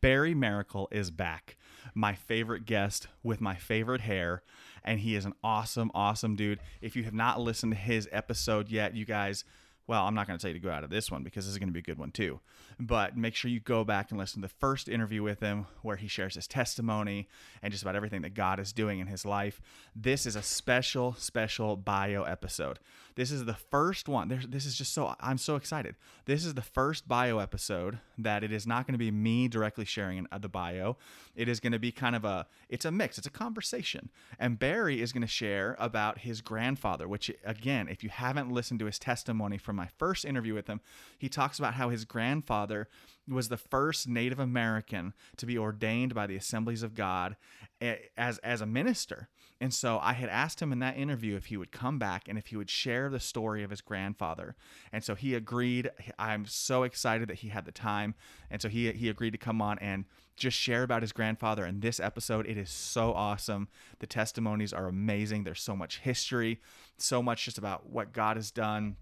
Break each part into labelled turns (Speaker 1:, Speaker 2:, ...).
Speaker 1: Barry Miracle is back. My favorite guest with my favorite hair. And he is an awesome, awesome dude. If you have not listened to his episode yet, you guys, well, I'm not going to tell you to go out of this one because this is going to be a good one too. But make sure you go back and listen to the first interview with him where he shares his testimony and just about everything that God is doing in his life. This is a special, special bio episode. This is the first one. There's, this is just so, I'm so excited. This is the first bio episode that it is not going to be me directly sharing uh, the bio. It is going to be kind of a, it's a mix, it's a conversation. And Barry is going to share about his grandfather, which, again, if you haven't listened to his testimony from my first interview with him, he talks about how his grandfather was the first Native American to be ordained by the Assemblies of God eh, as as a minister. And so I had asked him in that interview if he would come back and if he would share the story of his grandfather. And so he agreed. I'm so excited that he had the time. And so he he agreed to come on and just share about his grandfather in this episode. It is so awesome. The testimonies are amazing. There's so much history, so much just about what God has done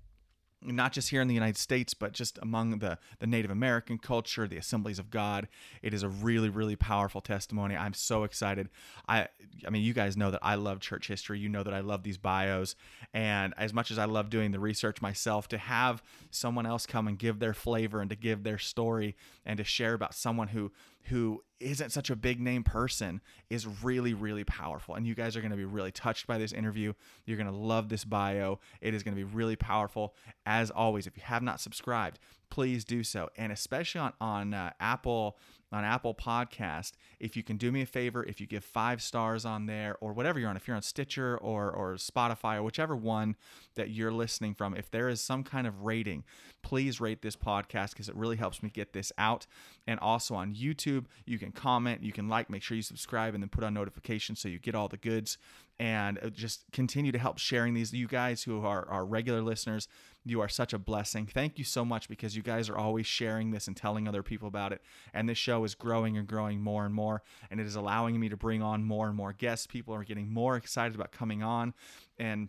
Speaker 1: not just here in the United States, but just among the, the Native American culture, the Assemblies of God. It is a really, really powerful testimony. I'm so excited. I I mean, you guys know that I love church history. You know that I love these bios. And as much as I love doing the research myself, to have someone else come and give their flavor and to give their story and to share about someone who who isn't such a big name person is really, really powerful. And you guys are going to be really touched by this interview. You're going to love this bio. It is going to be really powerful. As always, if you have not subscribed, please do so. And especially on, on uh, Apple on Apple Podcast, if you can do me a favor, if you give five stars on there or whatever you're on, if you're on Stitcher or, or Spotify or whichever one that you're listening from, if there is some kind of rating, please rate this podcast because it really helps me get this out. And also on YouTube, you can comment, you can like, make sure you subscribe, and then put on notifications so you get all the goods and uh, just continue to help sharing these. You guys who are, are regular listeners, you are such a blessing. Thank you so much because you guys are always sharing this and telling other people about it. And this show is growing and growing more and more. And it is allowing me to bring on more and more guests. People are getting more excited about coming on. And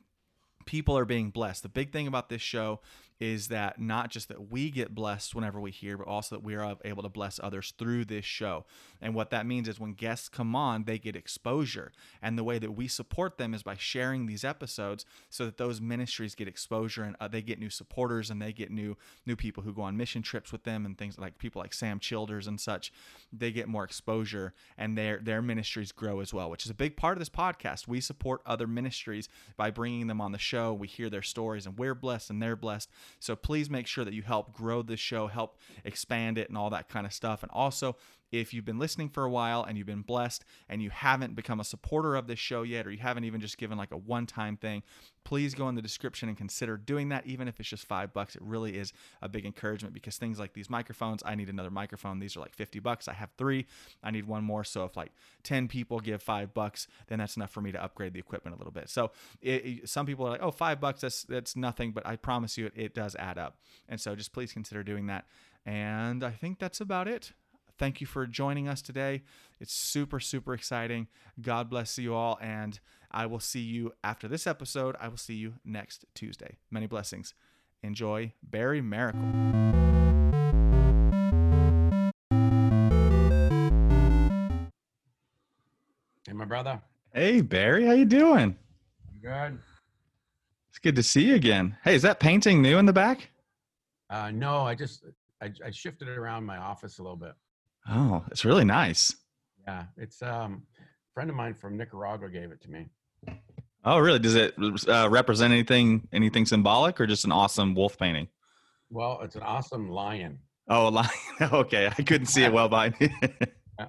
Speaker 1: people are being blessed. The big thing about this show is that not just that we get blessed whenever we hear, but also that we are able to bless others through this show. And what that means is when guests come on, they get exposure. And the way that we support them is by sharing these episodes so that those ministries get exposure and uh, they get new supporters and they get new new people who go on mission trips with them and things like people like Sam Childers and such. They get more exposure and their their ministries grow as well, which is a big part of this podcast. We support other ministries by bringing them on the show. We hear their stories and we're blessed and they're blessed. So please make sure that you help grow this show, help expand it, and all that kind of stuff. And also, if you've been listening for a while and you've been blessed and you haven't become a supporter of this show yet, or you haven't even just given like a one time thing, please go in the description and consider doing that, even if it's just five bucks. It really is a big encouragement because things like these microphones, I need another microphone. These are like 50 bucks. I have three. I need one more. So if like 10 people give five bucks, then that's enough for me to upgrade the equipment a little bit. So it, it, some people are like, oh, five bucks, that's, that's nothing. But I promise you, it, it does add up. And so just please consider doing that. And I think that's about it. Thank you for joining us today. It's super, super exciting. God bless you all. And I will see you after this episode. I will see you next Tuesday. Many blessings. Enjoy Barry Miracle.
Speaker 2: Hey, my brother.
Speaker 1: Hey, Barry. How you doing?
Speaker 2: I'm Good.
Speaker 1: It's good to see you again. Hey, is that painting new in the back?
Speaker 2: Uh, no, I just I, I shifted it around my office a little bit.
Speaker 1: Oh, it's really nice.
Speaker 2: Yeah, it's um, a friend of mine from Nicaragua gave it to me.
Speaker 1: Oh, really? Does it uh, represent anything anything symbolic, or just an awesome wolf painting?
Speaker 2: Well, it's an awesome lion.
Speaker 1: Oh, a lion. okay, I couldn't see it well behind me.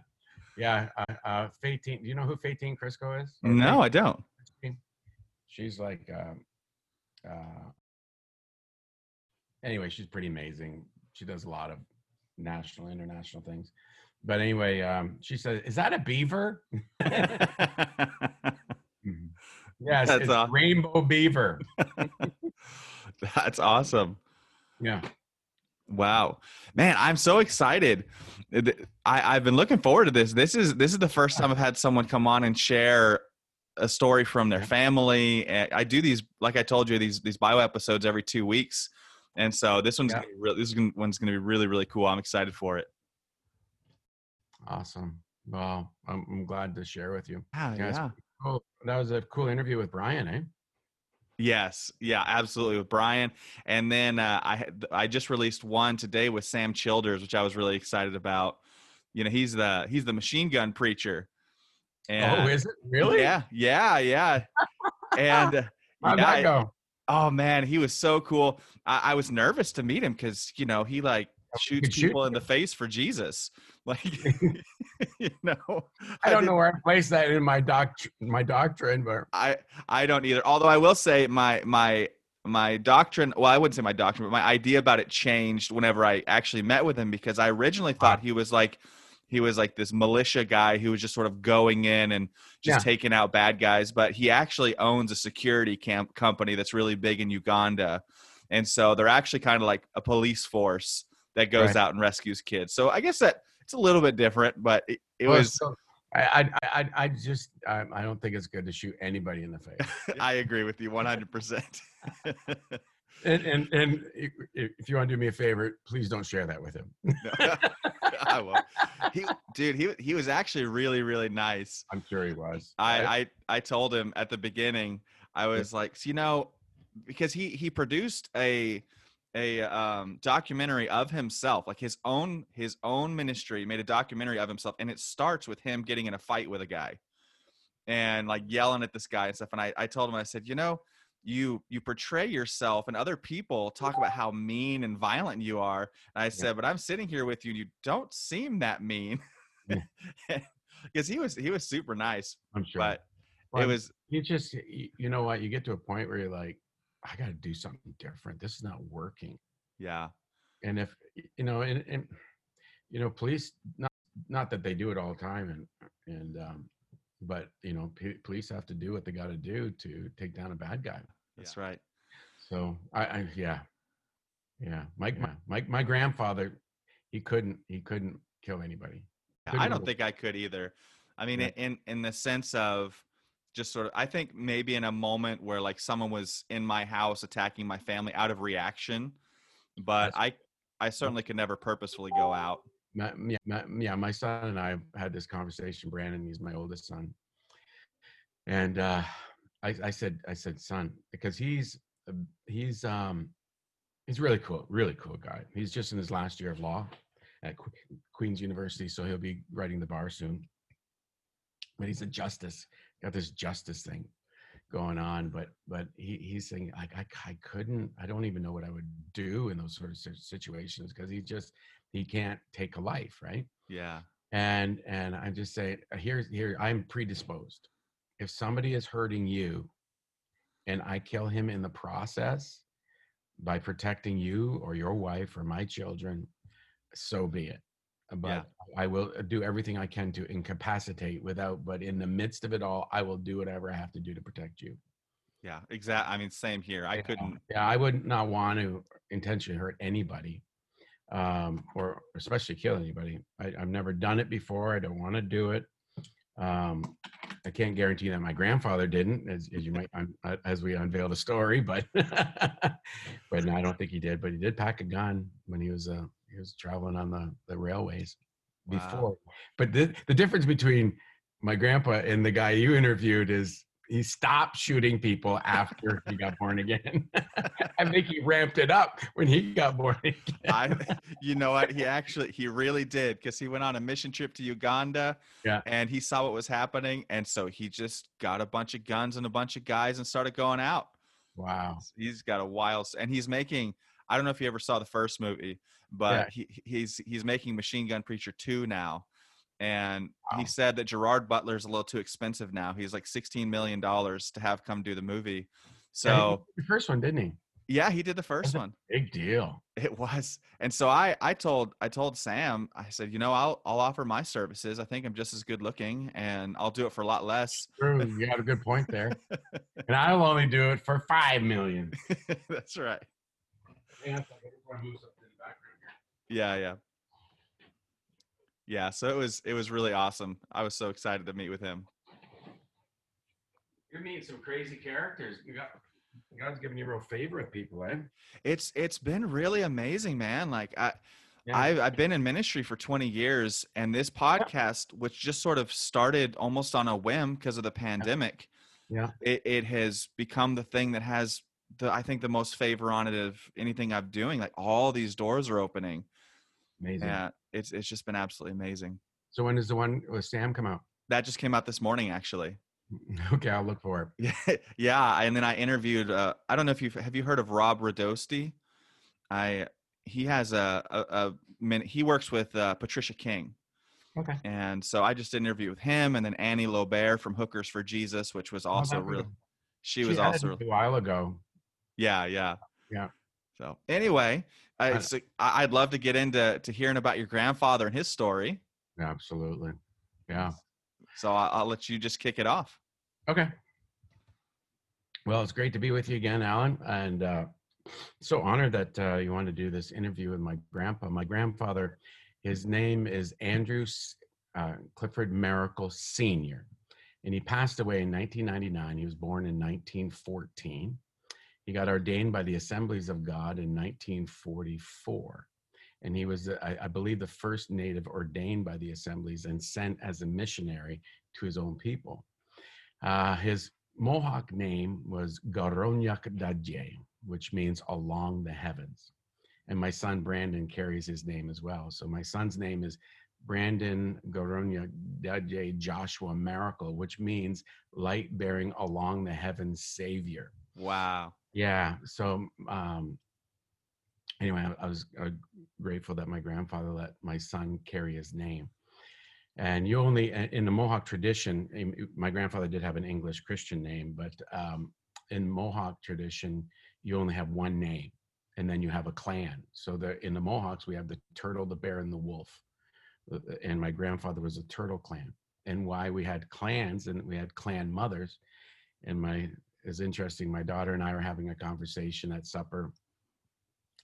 Speaker 2: yeah, uh, uh, Faytene. Do you know who Faytene Kryskow is?
Speaker 1: Or no, I don't.
Speaker 2: She's like, um, uh, anyway, she's pretty amazing. She does a lot of national, international things. But anyway, um, she said, "Is that a beaver?" Yes, That's it's awesome. rainbow beaver.
Speaker 1: That's awesome.
Speaker 2: Yeah.
Speaker 1: Wow, man, I'm so excited. I, I've been looking forward to this. This is this is the first time I've had someone come on and share a story from their family. I do these, like I told you, these these bio episodes every two weeks, and so this one's yeah. gonna be really, this one's gonna be really really cool. I'm excited for it.
Speaker 2: Awesome. Well, I'm, I'm glad to share with you.
Speaker 1: Yeah,
Speaker 2: Yeah,
Speaker 1: yeah.
Speaker 2: Cool. That was a cool interview with Brian, eh?
Speaker 1: Yes, yeah, absolutely with Brian. And then uh, I I just released one today with Sam Childers, which I was really excited about. You know, he's the he's the machine gun preacher. And
Speaker 2: oh, is it really?
Speaker 1: Yeah, yeah, yeah. and uh,
Speaker 2: How'd
Speaker 1: yeah,
Speaker 2: that go?
Speaker 1: oh man, he was so cool. I, I was nervous to meet him because you know he like shoots
Speaker 2: could shoot
Speaker 1: people in the face for Jesus. Like, you know,
Speaker 2: I don't
Speaker 1: did-
Speaker 2: know where I place that in my doct my doctrine, but
Speaker 1: I I don't either. Although I will say my my my doctrine. Well, I wouldn't say my doctrine, but my idea about it changed whenever I actually met with him because I originally thought he was like he was like this militia guy who was just sort of going in and just
Speaker 2: Yeah.
Speaker 1: taking out bad guys. But he actually owns a security camp company that's really big in Uganda, and so they're actually kind of like a police force that goes
Speaker 2: Right.
Speaker 1: out and rescues kids. So I guess that it's a little bit different, but it, it
Speaker 2: Well,
Speaker 1: was.
Speaker 2: so- I, I, I, I just, I, I don't think it's good to shoot anybody in the face.
Speaker 1: I agree with you 100%.
Speaker 2: and, and, and if you want to do me a favor, please don't share that with him.
Speaker 1: I won't. He, dude, he he was actually really really nice.
Speaker 2: I'm sure he was.
Speaker 1: I I I told him at the beginning. I was like, "So, you know, because he he produced a a um documentary of himself, like his own his own ministry made a documentary of himself, and it starts with him getting in a fight with a guy, and like yelling at this guy and stuff. And I I told him I said, you know. You you portray yourself and other people talk about how mean and violent you are. And I said, but I'm sitting here with you, and you don't seem that mean.
Speaker 2: Yeah.
Speaker 1: Because he was he was super nice,
Speaker 2: I'm sure.
Speaker 1: but
Speaker 2: Well,
Speaker 1: it was
Speaker 2: you just, you know what? You get to a point where you're like, I got to do something different. This is not working.
Speaker 1: yeah
Speaker 2: and if you know and, and you know police not not that they do it all the time and and um but you know p- police have to do what they got to do to take down a bad guy
Speaker 1: that's right.
Speaker 2: so i, I yeah yeah my, my my my grandfather he couldn't he couldn't kill anybody Couldn't
Speaker 1: I don't think I could either. I mean,
Speaker 2: Yeah.
Speaker 1: in in the sense of just sort of, I think maybe in a moment where like someone was in my house attacking my family out of reaction, but I I certainly could never purposefully go out.
Speaker 2: my, yeah, my, yeah, my son and I had this conversation. Brandon, he's my oldest son, and uh, I, I said, I said, son, because he's uh, he's um he's really cool, really cool guy. He's just in his last year of law at Queen's University, so he'll be writing the bar soon. But he's a justice, got this justice thing going on. But but he, he's saying like I, I couldn't, I don't even know what I would do in those sort of situations because he just he can't take a life, right?
Speaker 1: Yeah,
Speaker 2: and and i'm just saying uh, here's here i'm predisposed if somebody is hurting you and i kill him in the process by protecting you or your wife or my children so be it but
Speaker 1: Yeah.
Speaker 2: i will uh, do everything i can to incapacitate without but in the midst of it all i will do whatever i have to do to protect you
Speaker 1: yeah, exactly. I mean, same here. I
Speaker 2: Yeah.
Speaker 1: couldn't.
Speaker 2: yeah i would not want to intentionally hurt anybody um or especially kill anybody I, i've never done it before i don't want to do it um i can't guarantee that my grandfather didn't as, as you might un, uh, as we unveiled a story but but no, i don't think he did but he did pack a gun when he was uh he was traveling on the the railways
Speaker 1: Wow.
Speaker 2: before but the the difference between my grandpa and the guy you interviewed is he stopped shooting people after he got born again. I think he ramped it up when he got born again.
Speaker 1: I, you know what? He actually, he really did because he went on a mission trip to Uganda.
Speaker 2: Yeah.
Speaker 1: And he saw what was happening, and so he just got a bunch of guns and a bunch of guys and started going out.
Speaker 2: wow.
Speaker 1: He's got a wild, and he's making. I don't know if you ever saw the first movie, but he, he's he's making Machine Gun Preacher two now, and
Speaker 2: Wow.
Speaker 1: he said that Gerard Butler's a little too expensive now. He's like sixteen million dollars to have come do the movie. So
Speaker 2: did the first one, didn't he?
Speaker 1: yeah, he did the first one.
Speaker 2: Big deal.
Speaker 1: It was. And so I I told I told Sam, I said, you know, I'll I'll offer my services. I think I'm just as good looking and I'll do it for a lot less.
Speaker 2: True. You got a good point there. and I'll only do it for five million.
Speaker 1: That's right.
Speaker 2: Yeah,
Speaker 1: Yeah, yeah. Yeah, so it was it was really awesome. I was so excited to meet with him.
Speaker 2: You're meeting some crazy characters. You got God's giving you real favor with people, eh?
Speaker 1: It's it's been really amazing, man. Like I
Speaker 2: Yeah.
Speaker 1: I've, I've been in ministry for 20 years, and this podcast, which just sort of started almost on a whim because of the pandemic,
Speaker 2: Yeah.
Speaker 1: it, it has become the thing that has the I think the most favor on it of anything I'm doing. Like all these doors are opening.
Speaker 2: Amazing.
Speaker 1: Yeah, it's it's just been absolutely amazing.
Speaker 2: So when does the one with Sam come out?
Speaker 1: That just came out this morning, actually.
Speaker 2: Okay, I'll look for it.
Speaker 1: Yeah, yeah. And then I interviewed. Uh, I don't know if you have you heard of Rob Radosti. I he has a a, a min- he works with uh, Patricia King,
Speaker 2: Okay.
Speaker 1: and so I just interviewed with him, and then Annie Lobert from Hookers for Jesus, which was also
Speaker 2: Oh,
Speaker 1: real.
Speaker 2: was-
Speaker 1: She was also
Speaker 2: a while ago.
Speaker 1: yeah yeah
Speaker 2: Yeah.
Speaker 1: So anyway, I, I- I'd love to get into to hearing about your grandfather and his story.
Speaker 2: Absolutely. Yeah.
Speaker 1: So I'll, I'll let you just kick it off.
Speaker 2: Okay. Well, it's great to be with you again, Alan, and uh, so honored that uh, you want to do this interview with my grandpa. My grandfather, his name is Andrew uh, Clifford Miracle Senior, and he passed away in 1999. He was born in 1914. He got ordained by the Assemblies of God in 1944. And he was, I, I believe, the first native ordained by the assemblies and sent as a missionary to his own people. Uh, his Mohawk name was Garonyak Dadje, which means along the heavens. And my son Brandon carries his name as well. So my son's name is Brandon Garonyak Dadje Joshua Miracle, which means light bearing along the heavens Savior.
Speaker 1: Wow.
Speaker 2: Yeah. So um, anyway, I, I was uh, grateful that my grandfather let my son carry his name. And you only uh, in the Mohawk tradition, my grandfather did have an English Christian name, but um, in Mohawk tradition, you only have one name, and then you have a clan. So the in the Mohawks, we have the turtle, the bear, and the wolf. Uh, And my grandfather was a turtle clan. And why we had clans and we had clan mothers, and my is interesting. My daughter and I were having a conversation at supper,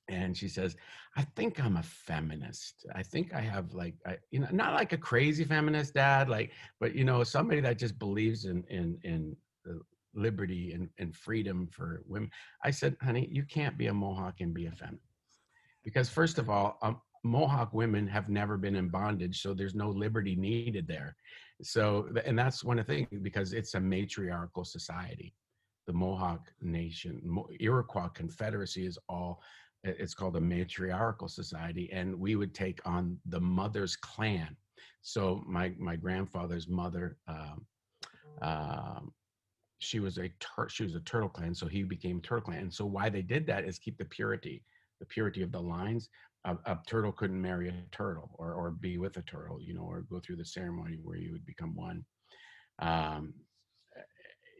Speaker 2: and she says, "I think I'm a feminist. I think I have like, I, you know, not like a crazy feminist dad, like, but you know, somebody that just believes in in in liberty and, and freedom for women." I said, "Honey, you can't be a Mohawk and be a feminist because first of all, um, Mohawk women have never been in bondage, so there's no liberty needed there. So, and that's one of the things because it's a matriarchal society." The Mohawk Nation, Mo- Iroquois Confederacy is all, it's called a matriarchal society, and we would take on the mother's clan. So my my grandfather's mother, um, um, she was a tur- she was a turtle clan, so he became turtle clan. And so why they did that is keep the purity, the purity of the lines. A, a turtle couldn't marry a turtle or or be with a turtle, you know, or go through the ceremony where you would become one. Um,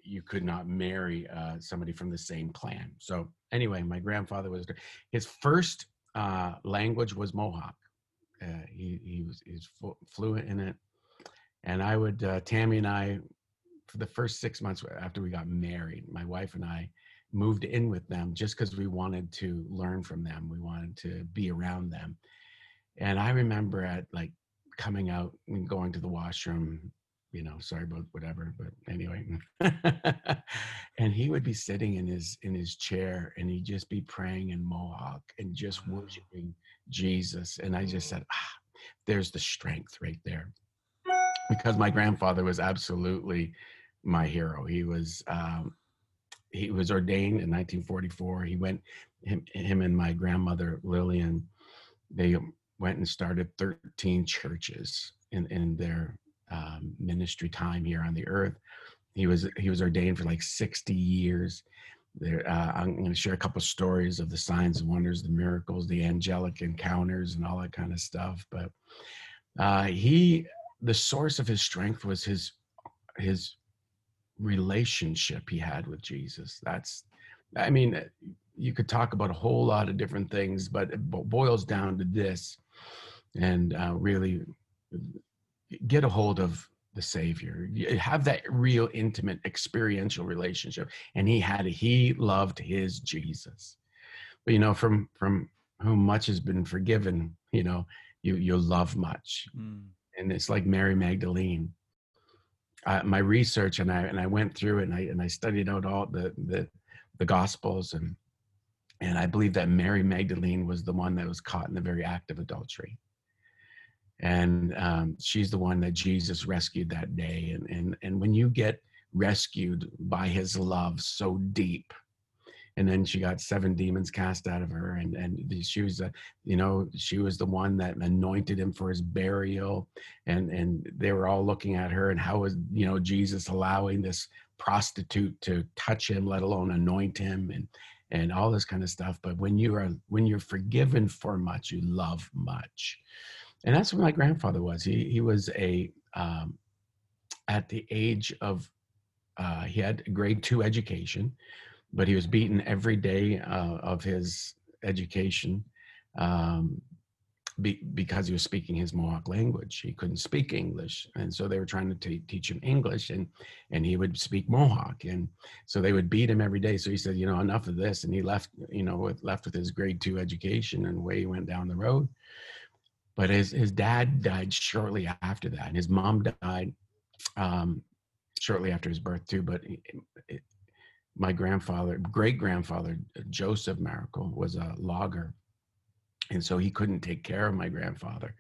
Speaker 2: you could not marry uh, somebody from the same clan. So anyway, my grandfather was his first uh, language was Mohawk. Uh, he he was he's fluent in it, and I would uh, Tammy and I for the first six months after we got married, my wife and I moved in with them just because we wanted to learn from them. We wanted to be around them, and I remember at like coming out and going to the washroom you know sorry about whatever but anyway. And he would be sitting in his in his chair and he'd just be praying in mohawk and just
Speaker 1: Wow.
Speaker 2: worshiping jesus and i just said ah there's the strength right there. Because my grandfather was absolutely my hero. He was um he was ordained in 1944 he went him, him and my grandmother lillian they went and started 13 churches in in their um, ministry time here on the earth. He was he was ordained for like 60 years. There, uh, I'm going to share a couple stories of the signs and wonders, the miracles, the angelic encounters, and all that kind of stuff. But uh, he, the source of his strength was his his relationship he had with Jesus. That's, I mean, you could talk about a whole lot of different things, but it boils down to this, and uh, really get a hold of the savior have that real intimate experiential relationship and he had he loved his jesus but you know from from whom much has been forgiven you know you you love much
Speaker 1: Mm.
Speaker 2: and it's like mary magdalene uh, my research and i and i went through it and i and i studied out all the the the gospels and and I believe that Mary Magdalene was the one that was caught in the very act of adultery. And um, she's the one that Jesus rescued that day. And, and, and when you get rescued by his love so deep, and then she got seven demons cast out of her and and she was a, you know she was the one that anointed him for his burial. And and they were all looking at her and how was you know jesus allowing this prostitute to touch him let alone anoint him and and all this kind of stuff. But when you are when you're forgiven for much you love much and that's what my grandfather was he he was a um, at the age of uh, he had grade two education but he was beaten every day uh, of his education um, be, because he was speaking his Mohawk language. He couldn't speak English, and so they were trying to t- teach him English, and and he would speak Mohawk, and so they would beat him every day. So he said, you know, enough of this, and he left, you know, with, left with his grade two education, and way he went down the road. But his his dad died shortly after that, and his mom died um, shortly after his birth too. But it, my grandfather, great grandfather, Joseph Miracle, was a logger. And so he couldn't take care of my grandfather.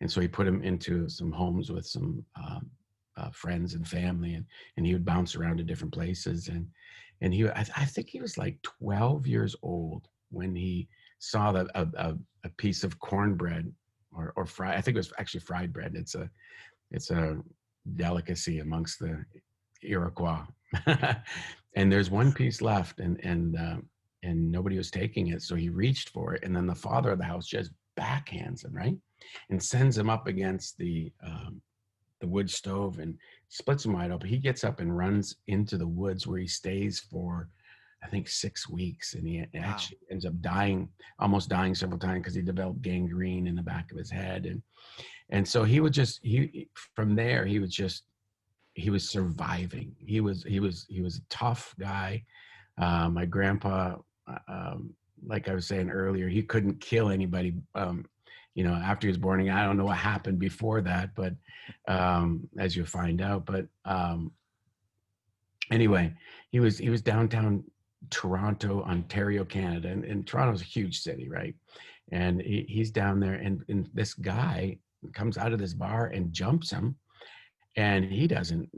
Speaker 2: And so he put him into some homes with some um, uh, friends and family, and, and he would bounce around to different places. And, and he, I, I think he was like 12 years old when he saw that a, a, a piece of cornbread or, or fried, I think it was actually fried bread. It's a, it's a delicacy amongst the Iroquois. and there's one piece left and and uh, and nobody was taking it so he reached for it and then the father of the house just backhands him right and sends him up against the um, the wood stove and splits him wide open he gets up and runs into the woods where he stays for i think six weeks and he wow. actually ends up dying almost dying several times because he developed gangrene in the back of his head and and so he would just he from there he was just he was surviving. He was he was he was a tough guy. Uh, my grandpa, uh, um, like I was saying earlier, he couldn't kill anybody. Um, you know, after he was born, I don't know what happened before that, but um, as you'll find out. But um, anyway, he was he was downtown Toronto, Ontario, Canada, and, and Toronto's a huge city, right? And he, he's down there, and, and this guy comes out of this bar and jumps him and he doesn't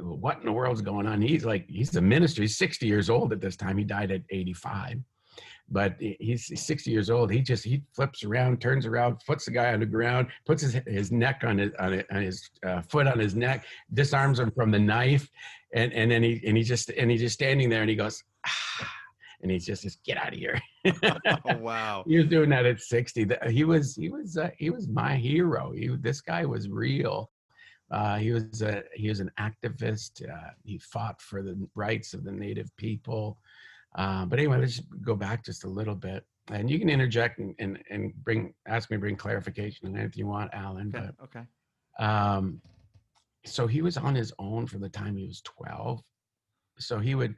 Speaker 2: what in the world's going on he's like he's a minister he's 60 years old at this time he died at 85 but he's 60 years old he just he flips around turns around puts the guy on the ground puts his, his neck on his on, his uh, foot on his neck disarms him from the knife and and then he and he just and he's just standing there and he goes ah, and he's just just get out of here
Speaker 1: oh, wow
Speaker 2: he was doing that at 60 he was he was uh, he was my hero he this guy was real uh, he was a he was an activist. Uh, he fought for the rights of the native people. Uh, but anyway, let's go back just a little bit, and you can interject and and, and bring ask me bring clarification on anything you want, Alan.
Speaker 1: Okay.
Speaker 2: But,
Speaker 1: okay.
Speaker 2: Um, so he was on his own for the time he was twelve. So he would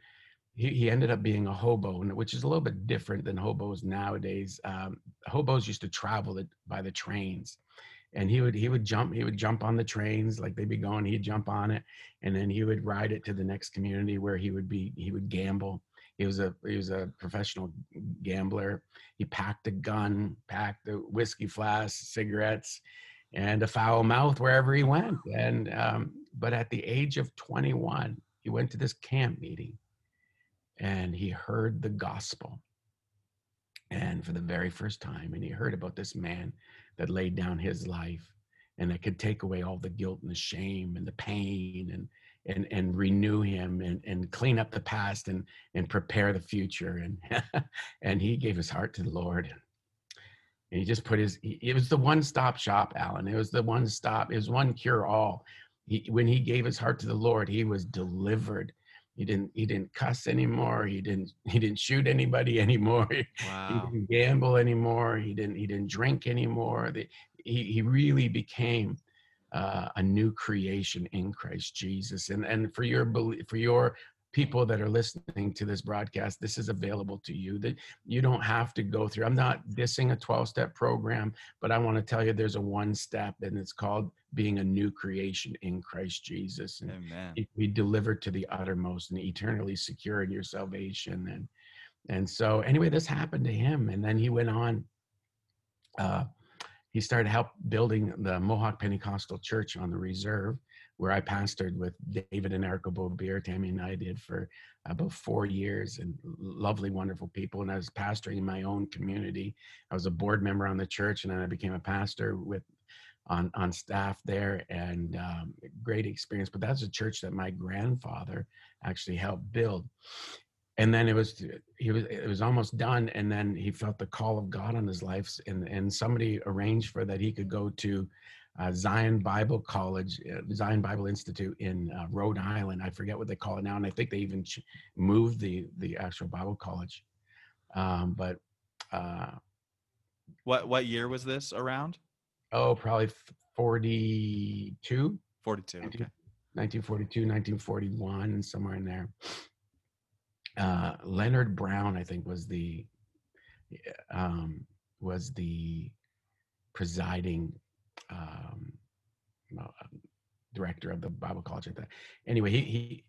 Speaker 2: he, he ended up being a hobo, which is a little bit different than hobos nowadays. Um, hobos used to travel it by the trains and he would he would jump he would jump on the trains like they'd be going he'd jump on it and then he would ride it to the next community where he would be he would gamble he was a he was a professional gambler he packed a gun packed a whiskey flask cigarettes and a foul mouth wherever he went and um, but at the age of 21 he went to this camp meeting and he heard the gospel. And for the very first time and he heard about this man that laid down his life and that could take away all the guilt and the shame and the pain and and and renew him and and clean up the past and and prepare the future. And and he gave his heart to the lord. And he just put his it was the one stop shop alan. It was the one stop it was one cure all. He, when he gave his heart to the lord he was delivered he didn't he didn't cuss anymore he didn't he didn't shoot anybody anymore wow. he didn't gamble anymore he didn't he didn't drink anymore the, he, he really became uh, a new creation in christ jesus and and for your belief, for your people that are listening to this broadcast, this is available to you. That you don't have to go through. I'm not dissing a 12 step program, but I want to tell you there's a one step, and it's called being a new creation in Christ Jesus. And
Speaker 1: Amen.
Speaker 2: be delivered to the uttermost and eternally secure in your salvation. And And so anyway, this happened to him, and then he went on. Uh, he started help building the Mohawk Pentecostal Church on the Reserve, where I pastored with David and Erica Bobier, Tammy and I did for about four years, and lovely, wonderful people. And I was pastoring in my own community. I was a board member on the church, and then I became a pastor with on on staff there, and um, great experience. But that's a church that my grandfather actually helped build and then it was he was it was almost done and then he felt the call of god on his life and and somebody arranged for that he could go to uh, zion bible college uh, zion bible institute in uh, rhode island i forget what they call it now and i think they even ch- moved the the actual bible college. Um, but uh,
Speaker 1: what what year was this around?
Speaker 2: Oh probably 42
Speaker 1: 42 okay.
Speaker 2: 1942 1941 somewhere in there. Uh, Leonard Brown, I think, was the um, was the presiding um, uh, director of the Bible College at that. Anyway, he he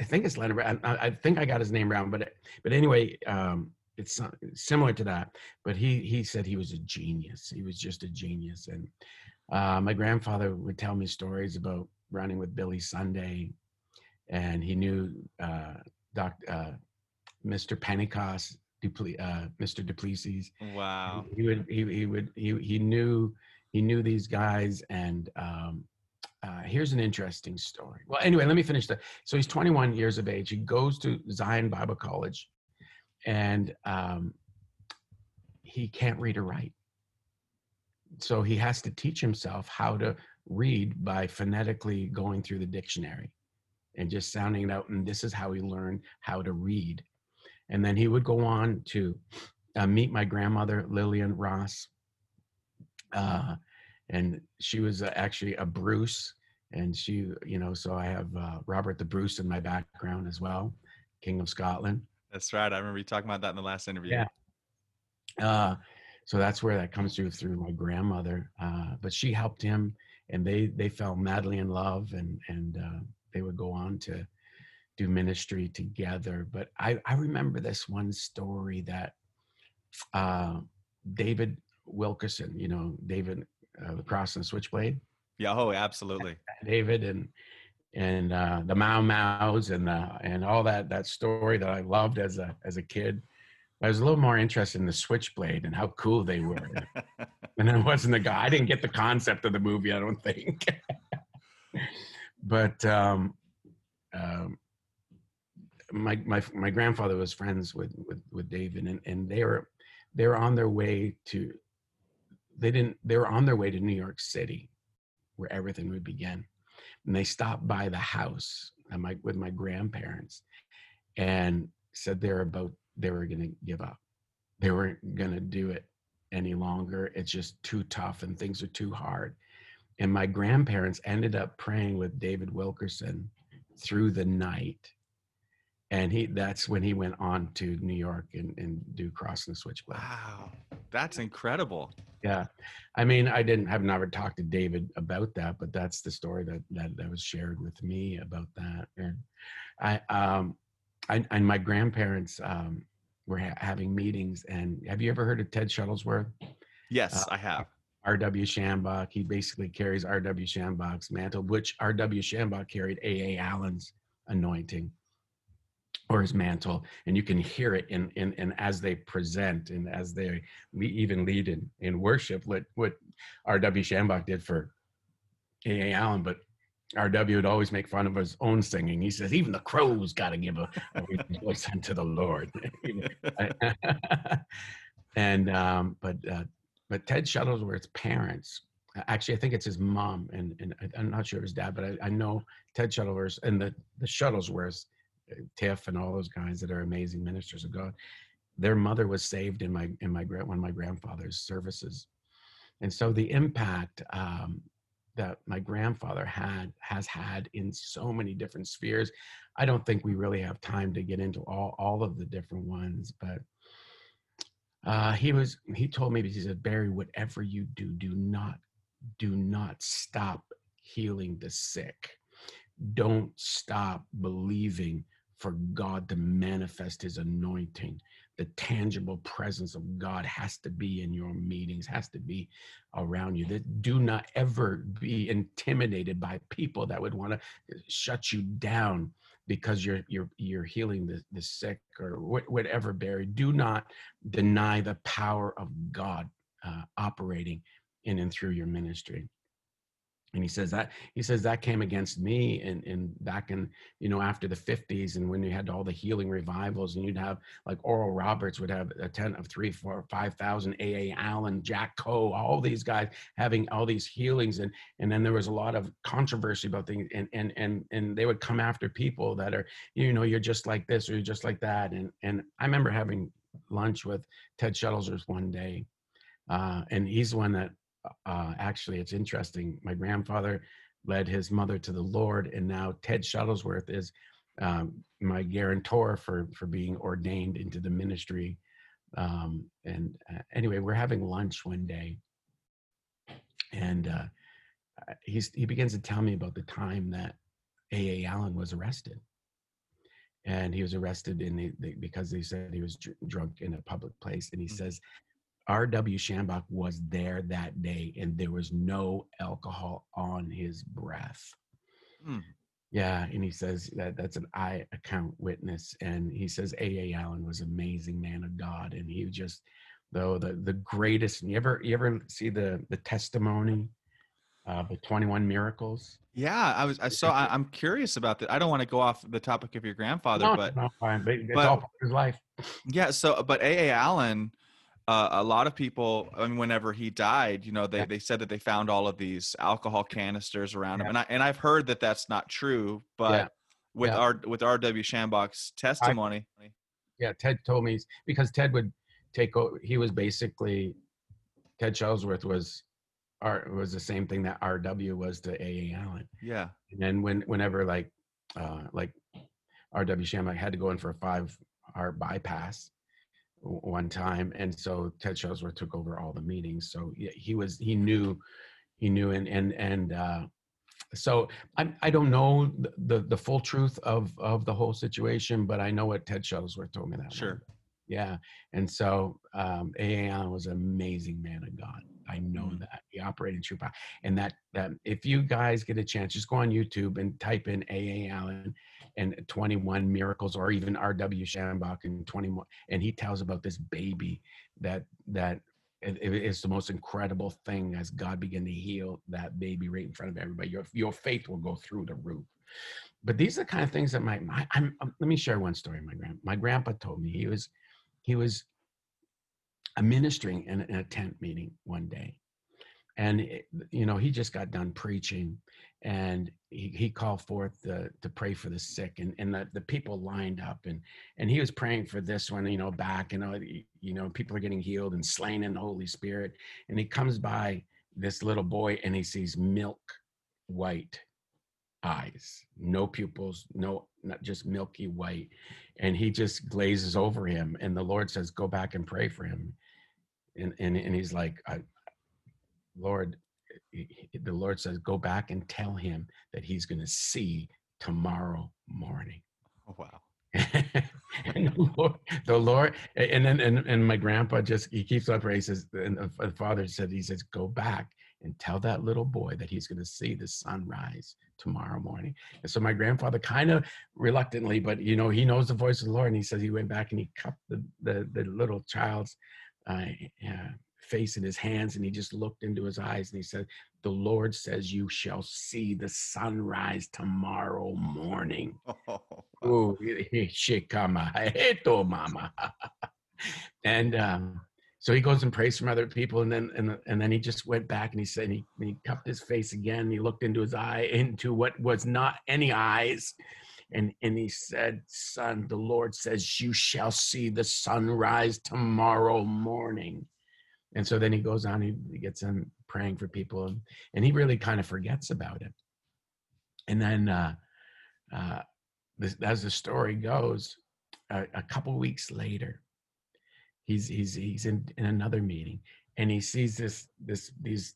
Speaker 2: I think it's Leonard. I, I think I got his name wrong, but but anyway, um, it's similar to that. But he he said he was a genius. He was just a genius, and uh, my grandfather would tell me stories about running with Billy Sunday, and he knew uh, Doc, uh, Mr. Pentecost, Duple, uh, Mr. Duplessis.
Speaker 1: Wow.
Speaker 2: He, he would, he, he would, he, he knew, he knew these guys. And um, uh, here's an interesting story. Well, anyway, let me finish that. So he's 21 years of age. He goes to Zion Bible College and um, he can't read or write. So he has to teach himself how to read by phonetically going through the dictionary and just sounding it out. And this is how he learned how to read. And then he would go on to uh, meet my grandmother, Lillian Ross. Uh, and she was uh, actually a Bruce. And she, you know, so I have uh, Robert the Bruce in my background as well, King of Scotland.
Speaker 1: That's right. I remember you talking about that in the last interview.
Speaker 2: Yeah. Uh, so that's where that comes through through my grandmother. Uh, but she helped him, and they they fell madly in love, and and uh, they would go on to do ministry together. But I, I remember this one story that uh, David Wilkerson, you know, David, uh, the cross and switchblade.
Speaker 1: Yeah, oh, absolutely.
Speaker 2: David and and uh, the Mau Mau's and uh, and all that that story that I loved as a as a kid. I was a little more interested in the switchblade and how cool they were. and I wasn't the guy. I didn't get the concept of the movie. I don't think. but um, um, my my my grandfather was friends with with with David, and and they were they were on their way to they didn't they were on their way to New York City, where everything would begin, and they stopped by the house my with my grandparents, and said they're about they were going to give up, they weren't going to do it any longer. It's just too tough and things are too hard. And my grandparents ended up praying with David Wilkerson through the night and he that's when he went on to New York and, and do Cross and the Switchblade.
Speaker 1: Wow, that's incredible.
Speaker 2: Yeah, I mean, I didn't have never talked to David about that, but that's the story that that, that was shared with me about that. And I, um, I and my grandparents um, were ha- having meetings. And have you ever heard of Ted Shuttlesworth?
Speaker 1: Yes, uh, I have.
Speaker 2: R.W. Schambach. He basically carries R.W. Schambach's mantle, which R.W. Schambach carried A.A. Allen's anointing or his mantle and you can hear it in in, in as they present and as they even lead in in worship what what rw schambach did for aa allen but rw would always make fun of his own singing. He says even the crows got to give a, a voice unto the lord. And um but uh but ted shuttlesworth's parents actually i think it's his mom and, and i'm not sure his dad but i, I know ted shuttlesworth and the the shuttlesworths Tiff and all those guys that are amazing ministers of God. Their mother was saved in my in my one of my grandfather's services, and so the impact um, that my grandfather had has had in so many different spheres. I don't think we really have time to get into all all of the different ones, but uh, he was he told me he said Barry, whatever you do, do not do not stop healing the sick. Don't stop believing for God to manifest his anointing. the tangible presence of God has to be in your meetings, has to be around you. That do not ever be intimidated by people that would want to shut you down because you're you're you're healing the, the sick or whatever barry do not deny the power of god uh, operating in and through your ministry and he says that he says that came against me and and back in you know after the 50s and when you had all the healing revivals and you'd have like oral roberts would have a tent of three four five thousand aa allen jack coe all these guys having all these healings and and then there was a lot of controversy about things and and and and they would come after people that are you know you're just like this or you're just like that. And and i remember having lunch with ted shuttlesworth one day uh, and he's the one that uh, actually, it's interesting. My grandfather led his mother to the Lord, and now Ted Shuttlesworth is um, my guarantor for for being ordained into the ministry. Um, and uh, anyway, we're having lunch one day, and uh, he's he begins to tell me about the time that A. A. Allen was arrested, and he was arrested in the, the because they said he was dr- drunk in a public place, and he mm. says R.W. Schambach was there that day and there was no alcohol on his breath. Hmm. Yeah, and he says that that's an eye account witness. And he says A.A. Allen was amazing man of God. And he just, though, the, the greatest. You ever, you ever see the, the testimony of the 21 miracles?
Speaker 1: Yeah, I was. I saw. I, am curious about that. I don't want to go off the topic of your grandfather,
Speaker 2: no,
Speaker 1: but
Speaker 2: no, fine. But it's but, all part of his life.
Speaker 1: Yeah. So, but A. A. Allen, uh, a lot of people I mean, whenever he died you know they, yeah. they said that they found all of these alcohol canisters around yeah. him and, I, and i've heard that that's not true but yeah. with our with rw schambach's testimony
Speaker 2: I, yeah ted told me because ted would take over he was basically ted shuttlesworth was R, was the same thing that rw was to aa allen
Speaker 1: yeah.
Speaker 2: and then when whenever like uh like rw schambach had to go in for a five hour bypass one time, and so Ted Shuttlesworth took over all the meetings. So he was he knew he knew and and and uh, so I I don't know the, the, the full truth of of the whole situation, but I know what Ted Shuttlesworth told me that.
Speaker 1: Sure.
Speaker 2: Yeah, and so um, A.A. was an amazing man of God. I know mm-hmm. that he operated true power, and that that if you guys get a chance, just go on YouTube and type in A.A. Allen and 21 miracles or even R.W. Schambach and 21 and he tells about this baby that that it's the most incredible thing as God began to heal that baby right in front of everybody. Your your faith will go through the roof. But these are the kind of things that my, my I'm, I'm, let me share one story. My grand my grandpa told me he was he was ministering in, a tent meeting one day, and you know he just got done preaching, and he, he called forth the, to pray for the sick and, and the, the people lined up and and he was praying for this one you know back and you know people are getting healed and slain in the holy spirit. And he comes by this little boy and he sees milk white eyes no pupils no not just milky white. And he just glazes over him and the lord says go back and pray for him and and, and he's like lord the Lord says, go back and tell him that he's going to see tomorrow morning.
Speaker 1: Oh, wow.
Speaker 2: and the Lord, the Lord, and then and, and my grandpa just he keeps on praying. He says, and the father said, he says, go back and tell that little boy that he's going to see the sunrise tomorrow morning. And so my grandfather kind of reluctantly, but you know, he knows the voice of the Lord, and he says he went back and he cupped the the, the little child's uh, uh, face in his hands and he just looked into his eyes and he said, The Lord says, You shall see the sunrise tomorrow morning. Oh, mama. and um, so he goes and prays from other people, and then and, and then he just went back and he said he, he cupped his face again. And he looked into his eye, into what was not any eyes, and and he said, "Son, the Lord says you shall see the sunrise tomorrow morning." And so then he goes on, he, gets in praying for people, and, and he really kind of forgets about it. And then, uh, uh, this, as the story goes, a, a couple weeks later, he's he's he's in, in another meeting, and he sees this this these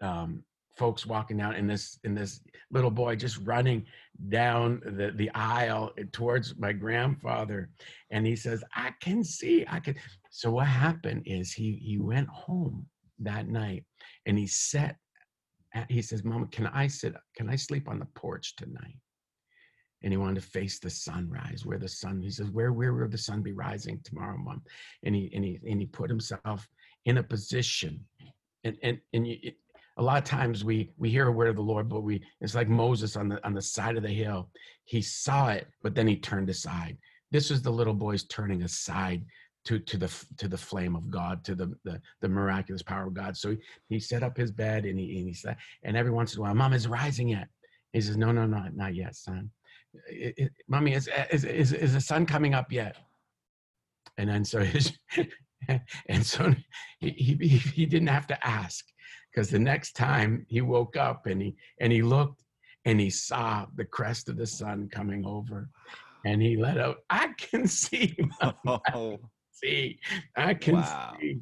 Speaker 2: um, folks walking down in this in this little boy just running down the, the aisle eh, towards my grandfather. And he says i can see i can so what happened is he he went home that night and he sat at, he says mama can i sit can i sleep on the porch tonight? And he wanted to face the sunrise where the sun he says where where will the sun be rising tomorrow mom? And he and he and he put himself in a position and and and you, a lot of times we we hear a word of the lord but we it's like moses on the on the side of the hill. He saw it but then he turned aside. This was the little boys turning aside to to the to the flame of god to the the, the miraculous power of god. So he, he set up his bed and he and he said and every once in a while mom is rising yet. He says no no no not yet son. It, it, mommy is, is is is the sun coming up yet? And then so his and so he, he he didn't have to ask because the next time he woke up and he and he looked and he saw the crest of the sun coming over and he let out i can see I can see i can wow. see.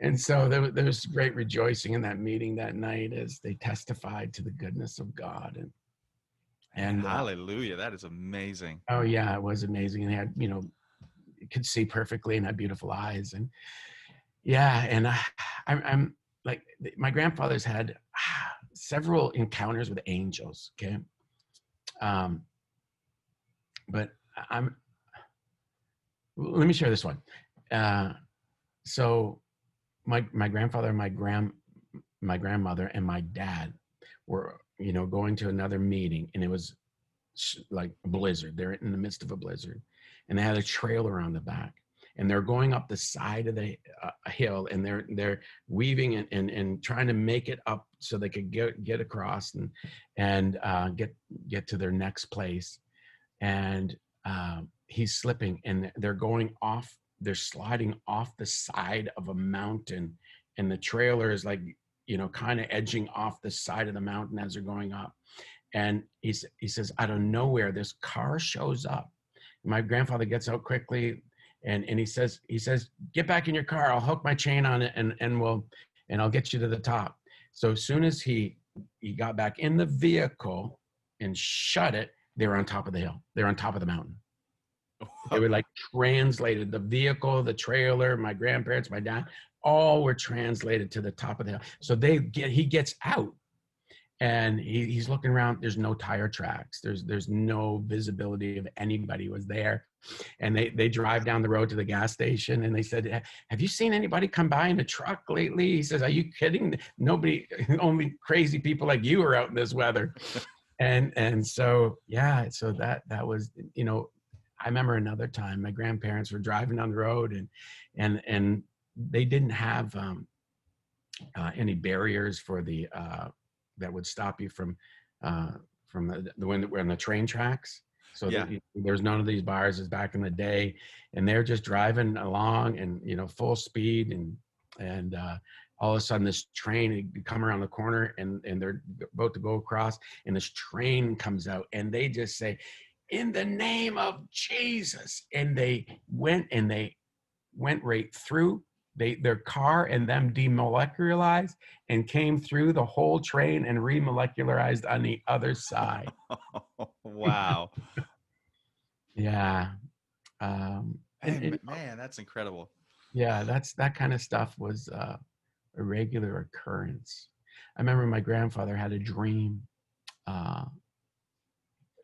Speaker 2: And so there, there was great rejoicing in that meeting that night as they testified to the goodness of god and
Speaker 1: and uh, hallelujah uh, that is amazing.
Speaker 2: Oh yeah it was amazing and he had you know could see perfectly and had beautiful eyes and yeah and I, I'm, I'm like my grandfather's had ah, several encounters with angels okay? Um but i'm let me share this one. Uh so my my grandfather my grand my grandmother and my dad were you know going to another meeting and it was like a blizzard. They're in the midst of a blizzard and they had a trailer on the back and they're going up the side of the uh, hill and they're they're weaving and, and and trying to make it up so they could get get across and and uh, get get to their next place. And uh, he's slipping and they're going off they're sliding off the side of a mountain and the trailer is like you know kind of edging off the side of the mountain as they're going up. And he's he says out of nowhere this car shows up. My grandfather gets out quickly and and he says he says get back in your car. I'll hook my chain on it and and we'll and i'll get you to the top. So as soon as he he got back in the vehicle and shut it they were on top of the hill. They were on top of the mountain. They were like translated. The vehicle the trailer my grandparents my dad all were translated to the top of the hill. So they get he gets out and he, he's looking around there's no tire tracks there's there's no visibility of anybody was there. And they they drive down the road to the gas station and they said have you seen anybody come by in a truck lately? He says are you kidding? Nobody only crazy people like you are out in this weather. And and so yeah so that that was you know i remember another time my grandparents were driving down the road and and and they didn't have um, uh, any barriers for the uh, that would stop you from uh, from the, the when we're on the train tracks. So yeah. the, there's none of these bars as back in the day, and they're just driving along and you know full speed and and uh, all of a sudden this train come around the corner and and they're about to go across and this train comes out and they just say in the name of jesus and they went and they went right through they their car and them demolecularized and came through the whole train and remolecularized on the other side.
Speaker 1: wow.
Speaker 2: yeah. Um,
Speaker 1: man, man, that's incredible.
Speaker 2: Yeah, that's that kind of stuff was uh, a regular occurrence. I remember my grandfather had a dream. Uh,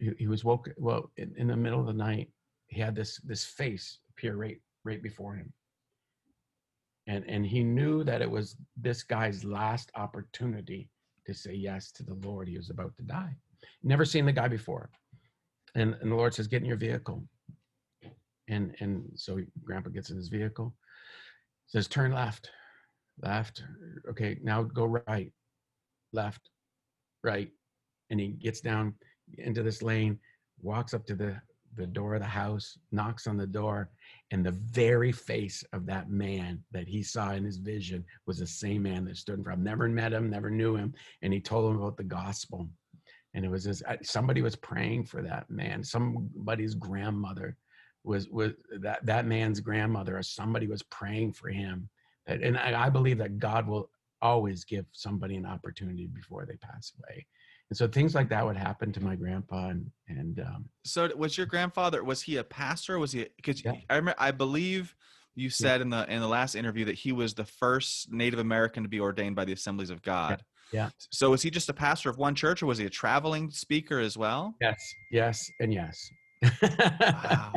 Speaker 2: he, he was woke well in, in the middle of the night. He had this this face appear right right before him and and he knew that it was this guy's last opportunity to say yes to the lord. He was about to die. Never seen the guy before. And and the lord says get in your vehicle. And and so grandpa gets in his vehicle says turn left left okay now go right left right. And he gets down into this lane walks up to the the door of the house knocks on the door and the very face of that man that he saw in his vision was the same man that stood in front. Never met him, never knew him, and he told him about the gospel. And it was as uh, somebody was praying for that man. Somebody's grandmother was was that that man's grandmother, or somebody was praying for him. And I, I believe that God will always give somebody an opportunity before they pass away. And so things like that would happen to my grandpa and and um,
Speaker 1: So was your grandfather was he a pastor was he cuz
Speaker 2: Yeah.
Speaker 1: I remember I believe you said in the in the last interview that he was the first Native American to be ordained by the Assemblies of God.
Speaker 2: yeah.
Speaker 1: So was he just a pastor of one church or was he a traveling speaker as well?
Speaker 2: yes, yes, and yes.
Speaker 1: Wow.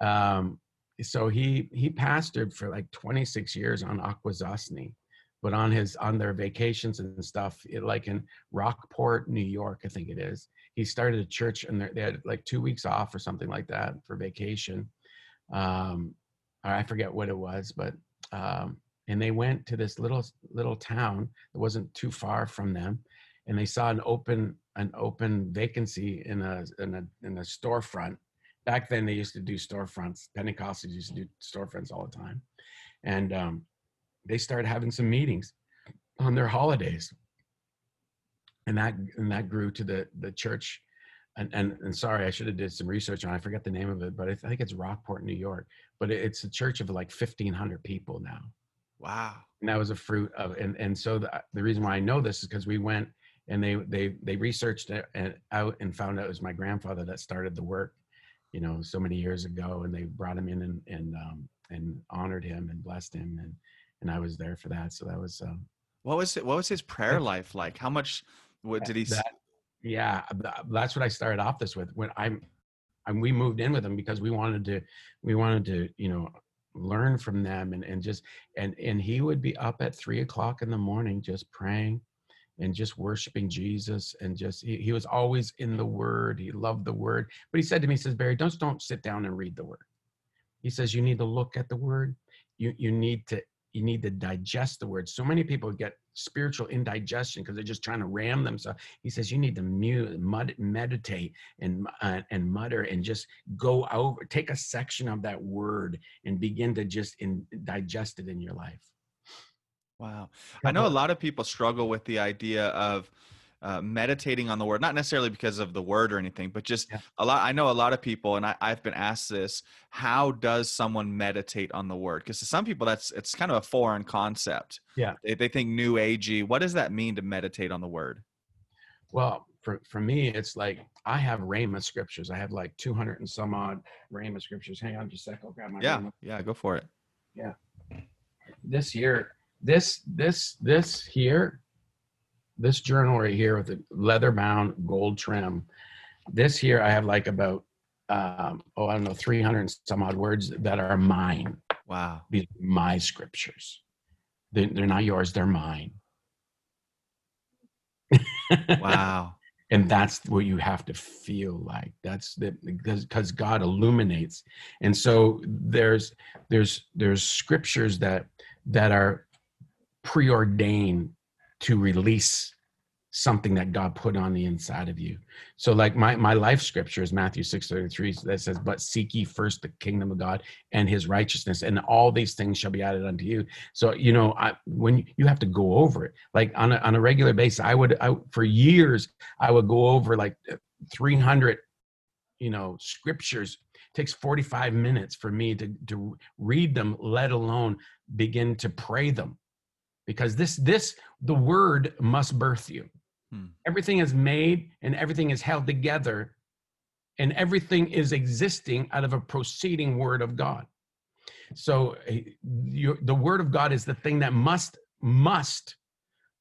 Speaker 2: um, so he he pastored for like 26 years on Akwesasne, but on his on their vacations and stuff, it, like in Rockport, New York, I think it is. He started a church and they're- had like two weeks off or something like that for vacation. Um, I forget what it was, but um, and they went to this little little town that wasn't too far from them, and they saw an open an open vacancy in a in a in a storefront. Back then, they used to do storefronts. Pentecostals used to do storefronts all the time, and um, they started having some meetings on their holidays, and that and that grew to the the church. And, and and sorry, I should have did some research on. it. I forget the name of it, but I think it's Rockport, New York. But it's a church of like fifteen hundred people now
Speaker 1: Wow.
Speaker 2: and that was a fruit of and and so the, the reason why i know this is because we went and they they they researched it and out and found out it was my grandfather that started the work you know so many years ago and they brought him in and and um and honored him and blessed him and and i was there for that so that was um
Speaker 1: What was it what was his prayer life like? How much what did he
Speaker 2: that, yeah that's what i started off this with when i'm and we moved in with them because we wanted to we wanted to you know learn from them and and just and and he would be up at three o'clock in the morning just praying and just worshiping jesus and just he, he was always in the word he loved the word but he said to me he says barry don't don't sit down and read the word he says you need to look at the word you you need to you need to digest the word so many people get spiritual indigestion because they're just trying to ram themselves. He says you need to mute, mud, meditate and uh, and mutter and just go over take a section of that word and begin to just in, digest it in your life.
Speaker 1: Wow. I know a lot of people struggle with the idea of uh, meditating on the word, not necessarily because of the word or anything, but just
Speaker 2: Yeah.
Speaker 1: a lot. I know a lot of people, and I, I've been asked this: How does someone meditate on the word? Because to some people, that's it's kind of a foreign concept.
Speaker 2: Yeah.
Speaker 1: they, they think new agey. What does that mean to meditate on the word?
Speaker 2: well for for me it's like i have rhema scriptures i have like 200 and some odd rhema scriptures hang on just a sec i'll grab my
Speaker 1: Yeah,
Speaker 2: Rhema.
Speaker 1: yeah, go for it. Yeah.
Speaker 2: This year, this this this here this journal right here with the leather bound gold trim this here i have like about um oh i don't know 300 and some odd words that are mine.
Speaker 1: Wow.
Speaker 2: these are my scriptures. They, they're not yours they're mine.
Speaker 1: Wow.
Speaker 2: and that's what you have to feel like. That's the because because god illuminates. And so there's there's there's scriptures that that are preordained to release something that god put on the inside of you so like my my life scripture is matthew 6 33 that says but seek ye first the kingdom of god and his righteousness and all these things shall be added unto you so you know i when you have to go over it like on a, on a regular basis i would I, for years I would go over like uh, 300, you know, scriptures. It takes 45 minutes for me to, to read them, let alone begin to pray them. Because this, this, the word must birth you.
Speaker 1: Hmm.
Speaker 2: Everything is made and everything is held together and everything is existing out of a proceeding word of God. So eh, you, the word of God is the thing that must, must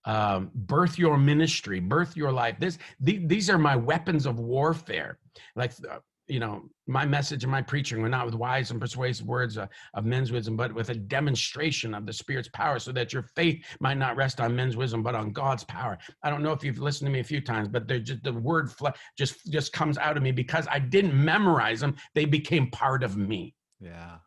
Speaker 2: um, birth your ministry, birth your life. This, the, these are my weapons of warfare. Like, uh, you know, my message and my preaching were not with wise and persuasive words uh, of men's wisdom, but with a demonstration of the Spirit's power, so that your faith might not rest on men's wisdom, but on God's power. I don't know if you've listened to me a few times, but just the word fle- just just comes out of me because I didn't memorize them; they became part of me.
Speaker 1: Yeah.